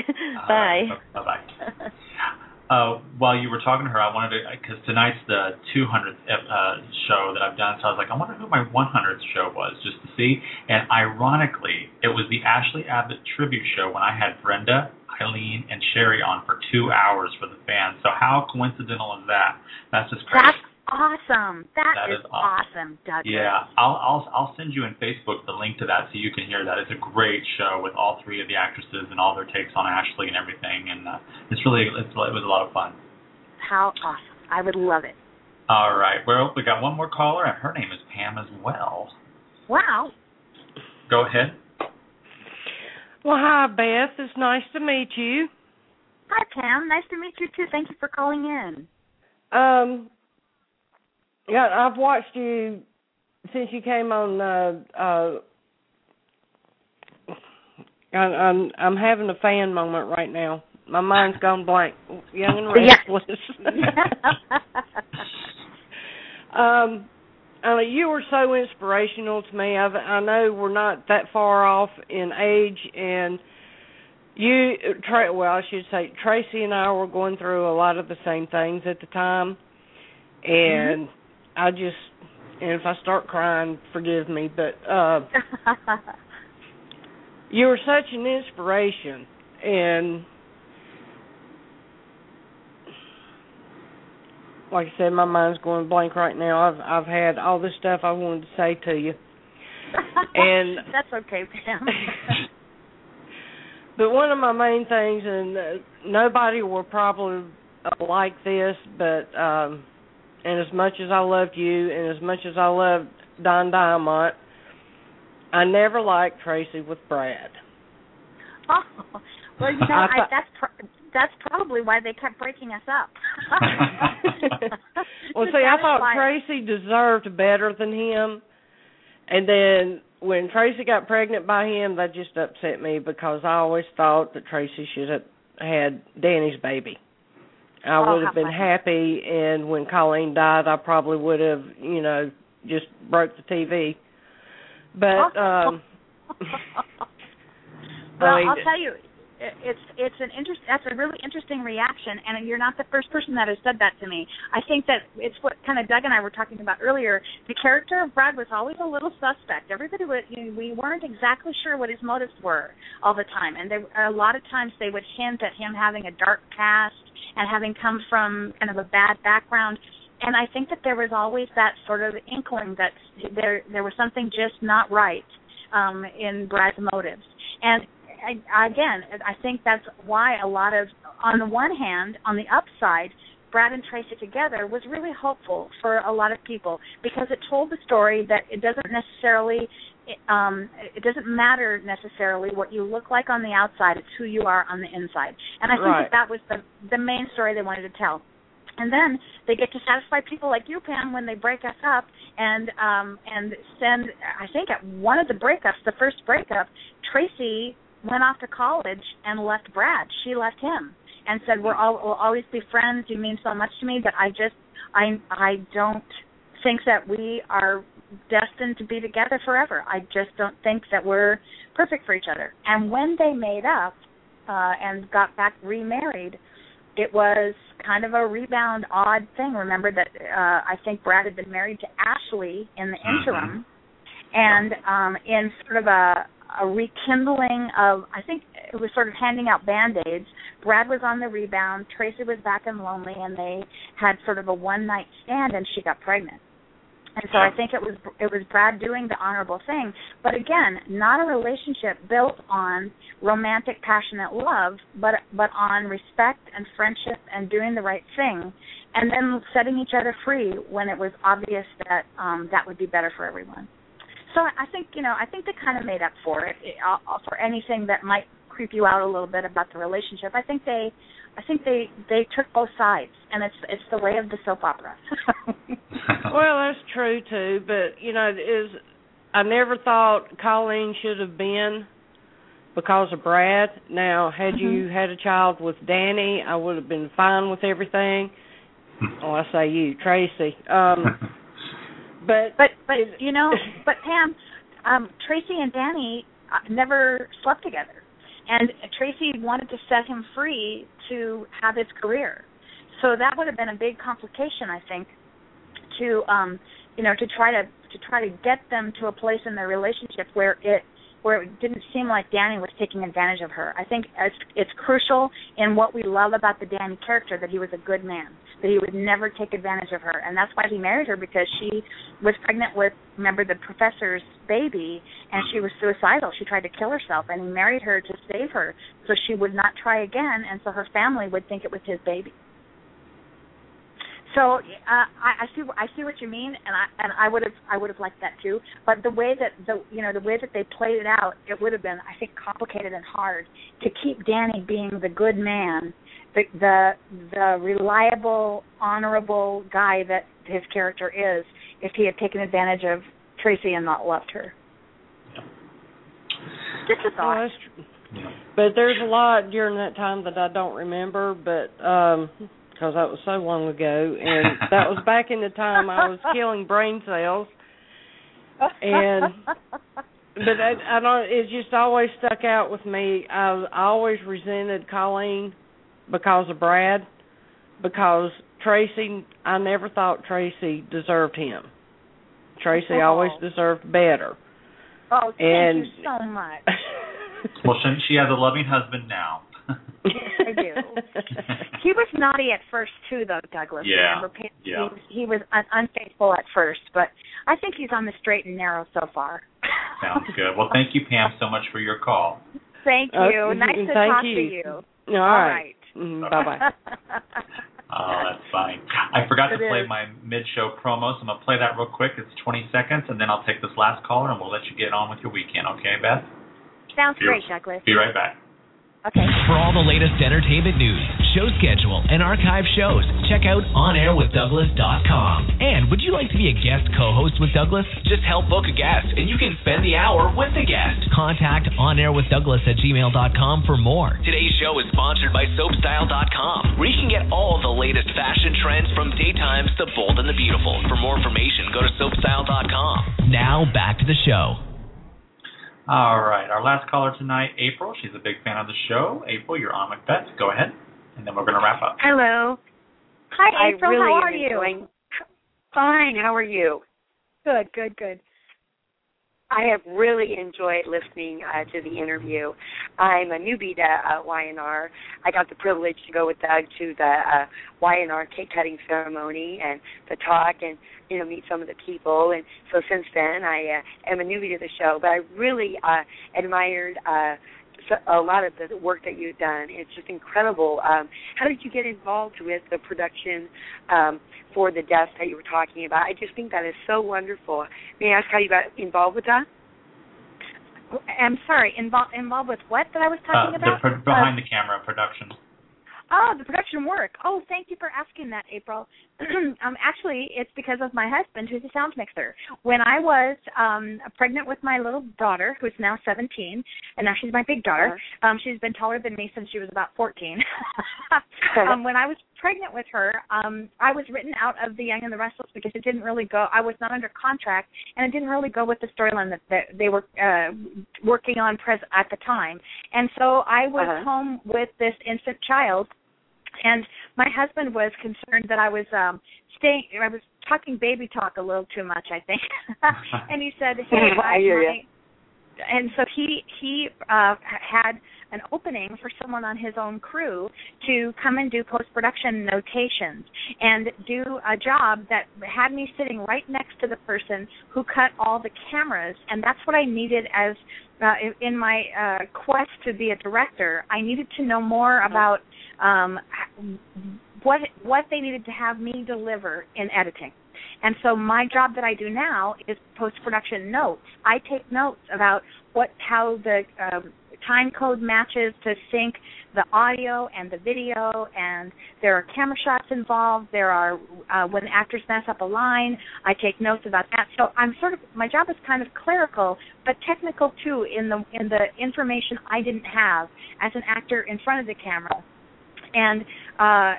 Bye. Bye bye. Uh, while you were talking to her, I wanted to because tonight's the 200th uh, show that I've done, so I was like, I wonder who my 100th show was, just to see. And ironically, it was the Ashley Abbott tribute show when I had Brenda, Eileen, and Shari on for two hours for the fans. So how coincidental is that? That's just crazy. That's awesome. That that is is, awesome. awesome, Douglas. Yeah, I'll I'll I'll send you in Facebook the link to that so you can hear that. It's a great show with all three of the actresses and all their takes on Ashley and everything, and uh, it's really it's, it was a lot of fun. How awesome. I would love it. All right, well we got one more caller, and her name is Pam as well. Wow. Go ahead. Well, hi, Beth. It's nice to meet you. Hi, Pam. Nice to meet you too. Thank you for calling in. Um, yeah, I've watched you since you came on. Uh, uh, I, I'm I'm having a fan moment right now. My mind's gone blank. Young and Yeah. restless. um, I mean, you were so inspirational to me. I've, I know we're not that far off in age, and you, Tra- well, I should say, Traci and I were going through a lot of the same things at the time, and I just, and if I start crying, forgive me, but uh you were such an inspiration, and like I said, my mind's going blank right now. I've I've had all this stuff I wanted to say to you. And- that's okay, Pam. But one of my main things, and uh, nobody will probably uh, like this, but um, and as much as I loved you, and as much as I loved Don Diamont, I never liked Traci with Brad. oh, well, you know, I I, that's pro- that's probably why they kept breaking us up. well, see, I thought Traci deserved better than him, and then when Traci got pregnant by him, that just upset me because I always thought that Traci should have had Danny's baby. I Oh, would have been happy, and when Colleen died, I probably would have, you know, just broke the TV. But um well, I mean- I'll tell you, it's it's an interest. That's a really interesting reaction, and you're not the first person that has said that to me. I think that it's what kind of Doug and I were talking about earlier. The character of Brad was always a little suspect. Everybody would, you know, we weren't exactly sure what his motives were all the time, and there a lot of times they would hint at him having a dark past and having come from kind of a bad background. And I think that there was always that sort of inkling that there there was something just not right um, in Brad's motives. And I, again, I think that's why a lot of, on the one hand, on the upside, Brad and Traci together was really hopeful for a lot of people because it told the story that it doesn't necessarily, um, it doesn't matter necessarily what you look like on the outside; it's who you are on the inside. And I think Right. that that was the the main story they wanted to tell. And then they get to satisfy people like you, Pam, when they break us up and um and send. I think at one of the breakups, the first breakup, Traci went off to college and left Brad. She left him and said, "We're all we'll always be friends. You mean so much to me, but I just I I don't think that we are destined to be together forever. I just don't think that we're perfect for each other." And when they made up uh and got back remarried, it was kind of a rebound odd thing. Remember that uh I think Brad had been married to Ashley in the Mhm. interim and um in sort of a a rekindling of I think it was sort of handing out band-aids. Brad was on the rebound, Traci was back and lonely and they had sort of a one night stand and she got pregnant. And so I think it was it was Brad doing the honorable thing, but again, not a relationship built on romantic passionate love, but but on respect and friendship and doing the right thing and then setting each other free when it was obvious that um that would be better for everyone. So I think you know I think they kind of made up for it uh, for anything that might creep you out a little bit about the relationship. I think they I think they they took both sides, and it's it's the way of the soap opera. well, that's true too, but you know, is I never thought Colleen should have been because of Brad. Now, had you had a child with Danny, I would have been fine with everything. Oh, I say you, Traci. Um but but but you know, but Pam, um, Traci and Danny uh, never slept together, and Traci wanted to set him free to have his career. So that would have been a big complication, I think, to um, you know, to try to to try to get them to a place in their relationship where it where it didn't seem like Danny was taking advantage of her. I think it's, it's crucial in what we love about the Danny character that he was a good man, that he would never take advantage of her, and that's why he married her because she was pregnant with remember the professor's baby, and she was suicidal. She tried to kill herself, and he married her to save her so she would not try again, and so her family would think it was his baby. So uh, I, I see I see what you mean, and I and I would have I would have liked that too. But the way that the you know the way that they played it out, it would have been I think complicated and hard to keep Danny being the good man, the the the reliable, honorable guy that his character is, if he had taken advantage of Traci and not loved her. Just a thought. But there's a lot during that time that I don't remember, but um because that was so long ago, and that was back in the time I was killing brain cells. And but I, I don't. It just always stuck out with me. I, I always resented Colleen because of Brad, because Traci. I never thought Traci deserved him. Traci oh. always deserved better. Oh, thank and, you so much. well, she, she has a loving husband now. I do. he was naughty at first too, though, Douglas. Yeah. Remember, he, yeah. he was un- unfaithful at first, but I think he's on the straight and narrow so far. Sounds good. Well, thank you, Pam, so much for your call. Thank you. Uh, nice to talk you. to you. All, All right. right. Mm-hmm. Bye bye. Oh, that's fine. I forgot It to play is. my mid-show promo, so I'm gonna play that real quick. It's 20 seconds, and then I'll take this last caller, and we'll let you get on with your weekend. Okay, Beth? Sounds Here. great, Douglas. Be right back. Okay. For all the latest entertainment news, show schedule, and archive shows, check out onairwithdouglas.com. And would you like to be a guest co-host with Douglas? Just help book a guest, and you can spend the hour with the guest. Contact onairwithdouglas at gmail.com for more. Today's show is sponsored by soapstyle.com, where you can get all the latest fashion trends from daytimes to bold and the beautiful. For more information, go to soapstyle.com. Now back to the show. All right, our last caller tonight, April. She's a big fan of the show. April, you're on with Beth. Go ahead, and then we're gonna wrap up. Hello. Hi, April. Really How are you? enjoying. Fine. How are you? Good, good, good. I have really enjoyed listening uh, to the interview. I'm a newbie to uh, Y&R. I got the privilege to go with Doug to the uh, Y&R cake cutting ceremony and the talk and you know meet some of the people. And so since then, I uh, am a newbie to the show. But I really uh, admired. Uh, a lot of the work that you've done. It's just incredible. Um, how did you get involved with the production um, for the deaths that you were talking about? I just think that is so wonderful. May I ask how you got involved with that? I'm sorry. Involved involved with what that I was Uh, talking the about? pro- behind the camera production. Oh, the production work. Oh, thank you for asking that, April. um, actually, it's because of my husband, who's a sound mixer. When I was um, pregnant with my little daughter, who's now 17, and now she's my big daughter. Um, she's been taller than me since she was about 14. um, when I was pregnant with her, um, I was written out of The Young and the Restless because it didn't really go. I was not under contract, and it didn't really go with the storyline that, that they were uh, working on pres- at the time. And so I was Uh-huh. home with this infant child and my husband was concerned that I was um staying I was talking baby talk a little too much, I think. and he said, "Hey, I hear my- and so he he uh had an opening for someone on his own crew to come and do post production notations and do a job that had me sitting right next to the person who cut all the cameras and that's what I needed as uh, in- my uh quest to be a director I needed to know more about um what what they needed to have me deliver in editing and so my job that I do now is post production notes. I take notes about what how the um, time code matches to sync the audio and the video and there are camera shots involved. There are uh, when actors mess up a line i take notes about that. So i'm sort of my job is kind of clerical but technical too in the in the information i didn't have as an actor in front of the camera and uh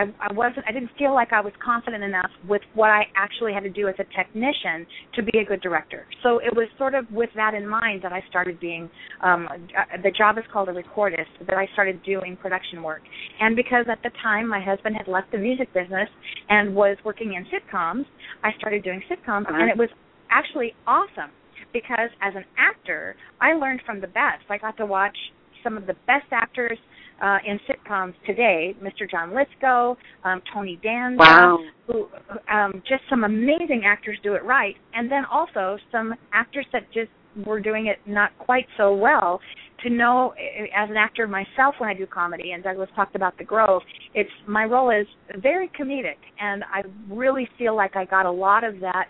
I, I wasn't I didn't feel like I was confident enough with what I actually had to do as a technician to be a good director. So it was sort of with that in mind that I started being um uh, the job is called a recordist that I started doing production work. And because at the time my husband had left the music business and was working in sitcoms, I started doing sitcoms Uh-huh. and it was actually awesome because as an actor, I learned from the best. I got to watch some of the best actors uh, in sitcoms today, Mr. John Lithgow, um, Tony Danza, Wow. who um, just some amazing actors do it right, and then also some actors that just were doing it not quite so well. To know eh, as an actor myself when I do comedy, and Douglas talked about The Grove, it's my role is very comedic, and I really feel like I got a lot of that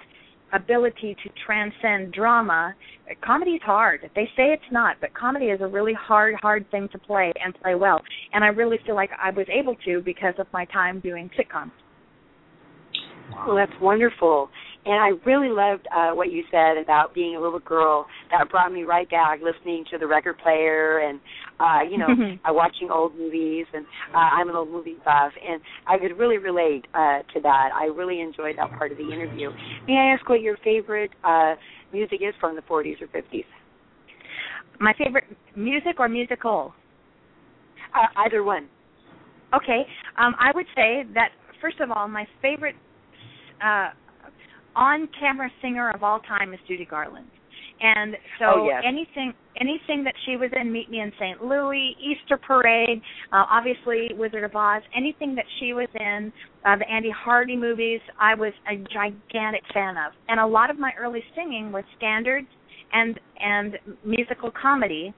ability to transcend drama. Comedy is hard. They say it's not, but comedy is a really hard, hard thing to play and play well. And I really feel like I was able to because of my time doing sitcoms. Well, that's wonderful. And I really loved uh, what you said about being a little girl. That brought me right back, listening to the record player and, uh, you know, uh, watching old movies. And uh, I'm an old movie buff, and I could really relate uh, to that. I really enjoyed that part of the interview. May I ask what your favorite uh, music is from the 40s or 50s? My favorite music or musical? Uh, either one. Okay, um, I would say that first of all, my favorite uh, on-camera singer of all time is Judy Garland, and so Oh, yes. anything anything that she was in, Meet Me in St. Louis, Easter Parade, uh, obviously Wizard of Oz, anything that she was in, uh, the Andy Hardy movies, I was a gigantic fan of, and a lot of my early singing was standards and and musical comedy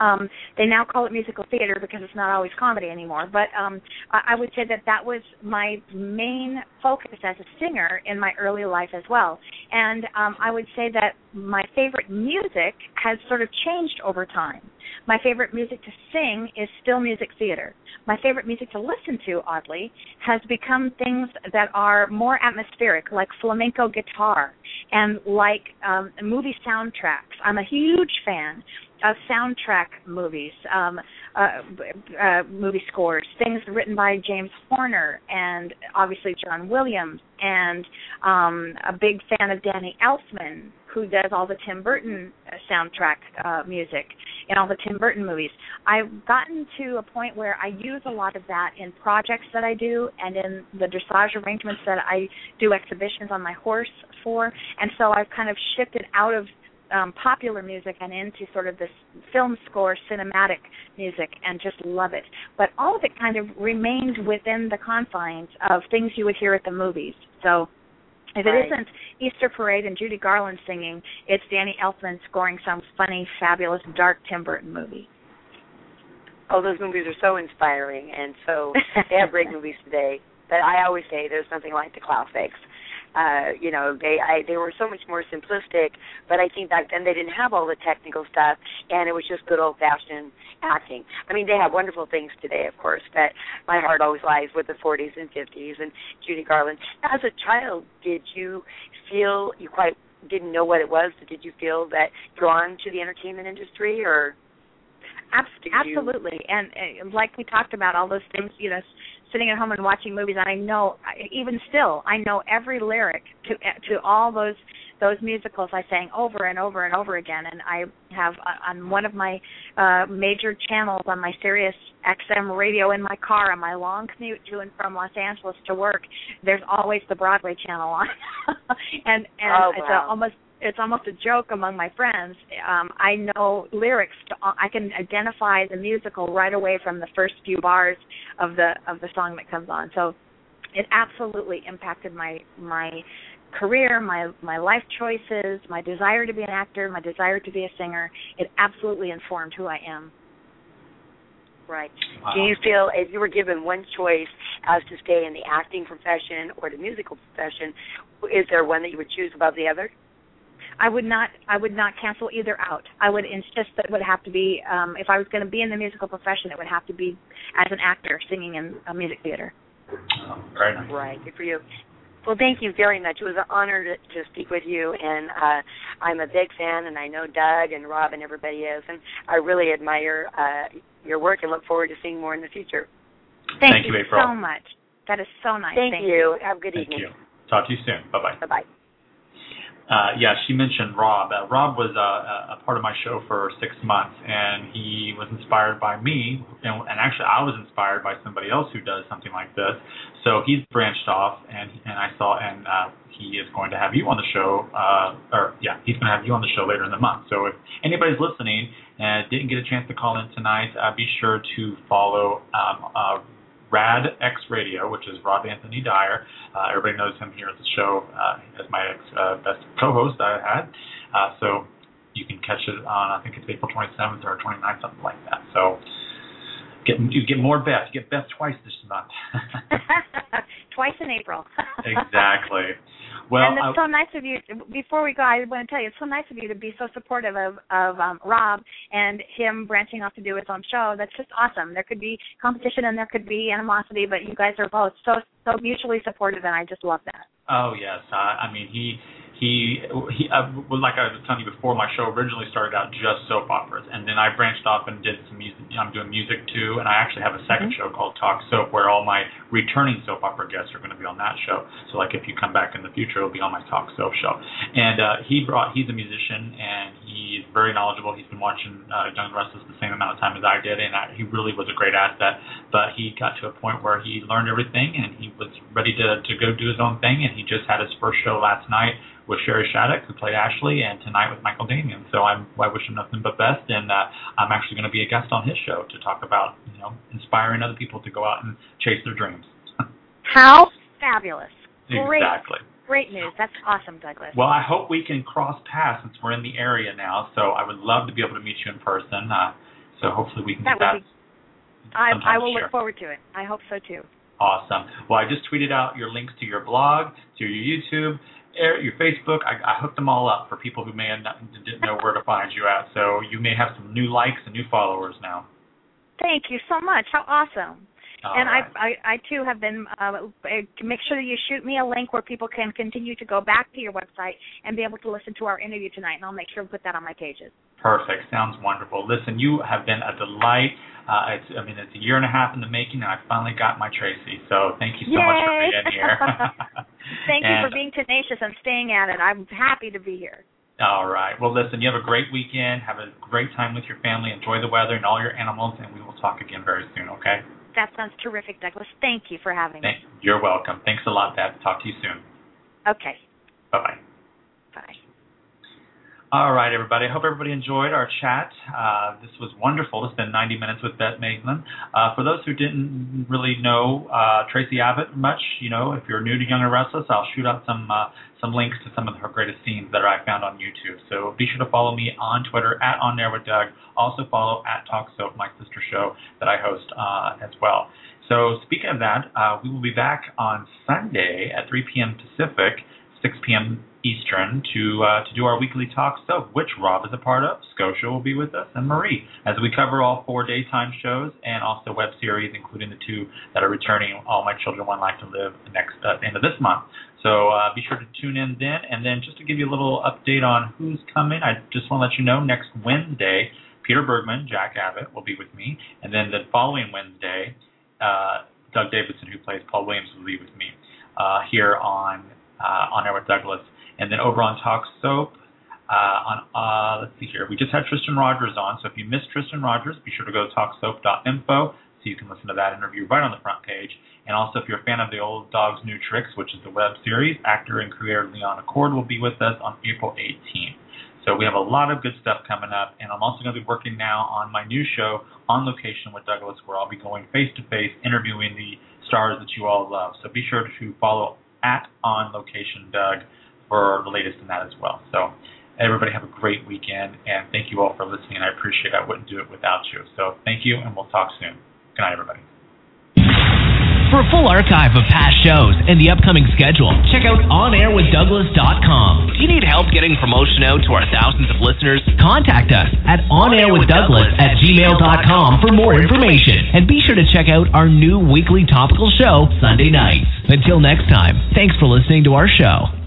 um, they now call it musical theater because it's not always comedy anymore. But um, I, I would say that that was my main focus as a singer in my early life as well. And um, I would say that my favorite music has sort of changed over time. My favorite music to sing is still music theater. My favorite music to listen to, oddly, has become things that are more atmospheric, like flamenco guitar and like um, movie soundtracks. I'm a huge fan of soundtrack movies, um, uh, uh, movie scores, things written by James Horner and obviously John Williams, and um, a big fan of Danny Elfman, who does all the Tim Burton uh, soundtrack uh, music in all the Tim Burton movies. I've gotten to a point where I use a lot of that in projects that I do and in the dressage arrangements that I do exhibitions on my horse for, and so I've kind of shifted out of um, popular music and into sort of this film score cinematic music and just love it. But all of it kind of remained within the confines of things you would hear at the movies. So if it Right. not Easter Parade and Judy Garland singing, it's Danny Elfman scoring some funny, fabulous, dark Tim Burton movie. Oh, those movies are so inspiring, and so they have great movies today. But I always say there's nothing like the classics. Uh, you know, they I, they were so much more simplistic, but I think back then they didn't have all the technical stuff, and it was just good old fashioned acting. I mean, they have wonderful things today, of course, but my heart always lies with the 40s and 50s and Judy Garland. As a child, did you feel you quite didn't know what it was? But did you feel that drawn to the entertainment industry, or absolutely, and uh, like we talked about, all those things, you know, sitting at home and watching movies. And I know, even still, I know every lyric to to all those those musicals I sang over and over and over again. And I have uh, on one of my uh major channels on my Sirius XM radio in my car on my long commute to and from Los Angeles to work. There's always the Broadway channel on, and and Oh, it's a, almost it's almost a joke among my friends. Um, I know lyrics. To, I can identify the musical right away from the first few bars of the of the song that comes on. So it absolutely impacted my my career, my my life choices, my desire to be an actor, my desire to be a singer. It absolutely informed who I am. Right. Wow. Do you feel if you were given one choice as to stay in the acting profession or the musical profession, is there one that you would choose above the other? I would not I would not cancel either out. I would insist that it would have to be um if I was going to be in the musical profession it would have to be as an actor singing in a music theater. Oh, very nice. Right. Good for you. Well, thank you very much. It was an honor to, to speak with you, and uh, I'm a big fan, and I know Doug and Rob and everybody is, and I really admire uh, your work and look forward to seeing more in the future. Thank, Thank you, you April. so much. That is so nice. Thank, you. Have a good Thank evening. you. Talk to you soon. Bye bye. Bye bye. Uh, yeah, she mentioned Rob. Uh, Rob was uh, a part of my show for six months, and he was inspired by me, and, and actually I was inspired by somebody else who does something like this. So he's branched off, and and I saw, and uh, he is going to have you on the show, uh, or yeah, he's going to have you on the show later in the month. So if anybody's listening and didn't get a chance to call in tonight, uh, be sure to follow um, uh, Rad X Radio, which is Rob Anthony Dyer. Uh, everybody knows him here at the show uh, as my ex uh, best co-host I had. Uh, so you can catch it on I think it's April 27th or 29th, something like that. So get you get more Beth. You get Beth twice this month. twice in April. exactly. Well, and it's I, so nice of you. Before we go, I want to tell you it's so nice of you to be so supportive of of um, Rob and him branching off to do his own show. That's just awesome. There could be competition and there could be animosity, but you guys are both so so mutually supportive, and I just love that. Oh yes, uh, I mean he he he uh, like I was telling you before, my show originally started out just soap operas, and then I branched off and did some music. I'm doing music too, and I actually have a 2nd mm-hmm. show called Talk Soap, where all my returning soap opera guests are going to be on that show. So like if you come back in the future, it'll be on my Talk Soap show. And uh, he brought he's a musician and he's very knowledgeable. He's been watching uh, Young Restless the same amount of time as I did, and I, he really was a great asset. But he got to a point where he learned everything and he was ready to to go do his own thing, and he just had his first show last night with Shari Shattuck, who played Ashley, and tonight with Michael Damian. So I'm, I wish him nothing but best, and uh, I'm actually going to be a guest on his show to talk about, you know, inspiring other people to go out and chase their dreams. How fabulous! Great. Exactly. Great news. That's awesome, Douglas. Well, I hope we can cross paths since we're in the area now. So I would love to be able to meet you in person. Uh, so hopefully we can that get that. Be, I, I will look forward to it. I hope so too. Awesome. Well, I just tweeted out your links to your blog, to your YouTube, your Facebook, I, I hooked them all up for people who may have not, didn't know where to find you at. So you may have some new likes and new followers now. Thank you so much. How awesome! All and right. I, I, I too have been uh, make sure that you shoot me a link where people can continue to go back to your website and be able to listen to our interview tonight, and I'll make sure to put that on my pages. Perfect. Sounds wonderful. Listen, you have been a delight. Uh, it's, I mean, it's a year and a half in the making, and I finally got my Traci. So thank you so Yay! much for being here. thank and, you for being tenacious and staying at it. I'm happy to be here. All right. Well, listen, you have a great weekend. Have a great time with your family. Enjoy the weather and all your animals, and we will talk again very soon, okay? That sounds terrific, Douglas. Thank you for having me. You're welcome. Thanks a lot, Dad. Talk to you soon. Okay. Bye-bye. Bye. All right, everybody. I hope everybody enjoyed our chat. Uh, this was wonderful to spend 90 minutes with Beth Maitland. Uh, for those who didn't really know uh, Traci Abbott much, you know, if you're new to Young and Restless, I'll shoot out some uh, some links to some of her greatest scenes that I found on YouTube. So be sure to follow me on Twitter at On Air with Doug. Also follow at Talk Soap, my sister show that I host uh, as well. So speaking of that, uh, we will be back on Sunday at 3 p.m. Pacific, 6 p.m. Eastern to uh, to do our weekly talk soap, which Rob is a part of. Scotia will be with us, and Marie, as we cover all four daytime shows and also web series, including the two that are returning. All My Children, One Life to Live, next uh, end of this month. So uh, be sure to tune in then. And then just to give you a little update on who's coming, I just want to let you know next Wednesday, Peter Bergman, Jack Abbott will be with me, and then the following Wednesday, uh, Doug Davidson, who plays Paul Williams, will be with me uh, here on uh, on air with Douglas. And then over on Talk Soap, uh, on uh, let's see here, we just had Tristan Rogers on. So if you missed Tristan Rogers, be sure to go to talksoap.info so you can listen to that interview right on the front page. And also, if you're a fan of the Old Dog's New Tricks, which is the web series, actor and creator Leon Acord will be with us on April 18th. So we have a lot of good stuff coming up, and I'm also going to be working now on my new show, On Location with Douglas, where I'll be going face to face, interviewing the stars that you all love. So be sure to follow at On Location Doug for the latest in that as well. So everybody have a great weekend, and thank you all for listening. I appreciate it. I wouldn't do it without you. So thank you, and we'll talk soon. Good night, everybody. For a full archive of past shows and the upcoming schedule, check out onairwithdouglas.com. If you need help getting promotion out to our thousands of listeners, contact us at onairwithdouglas at gmail.com for more information. And be sure to check out our new weekly topical show, Sunday nights. Until next time, thanks for listening to our show.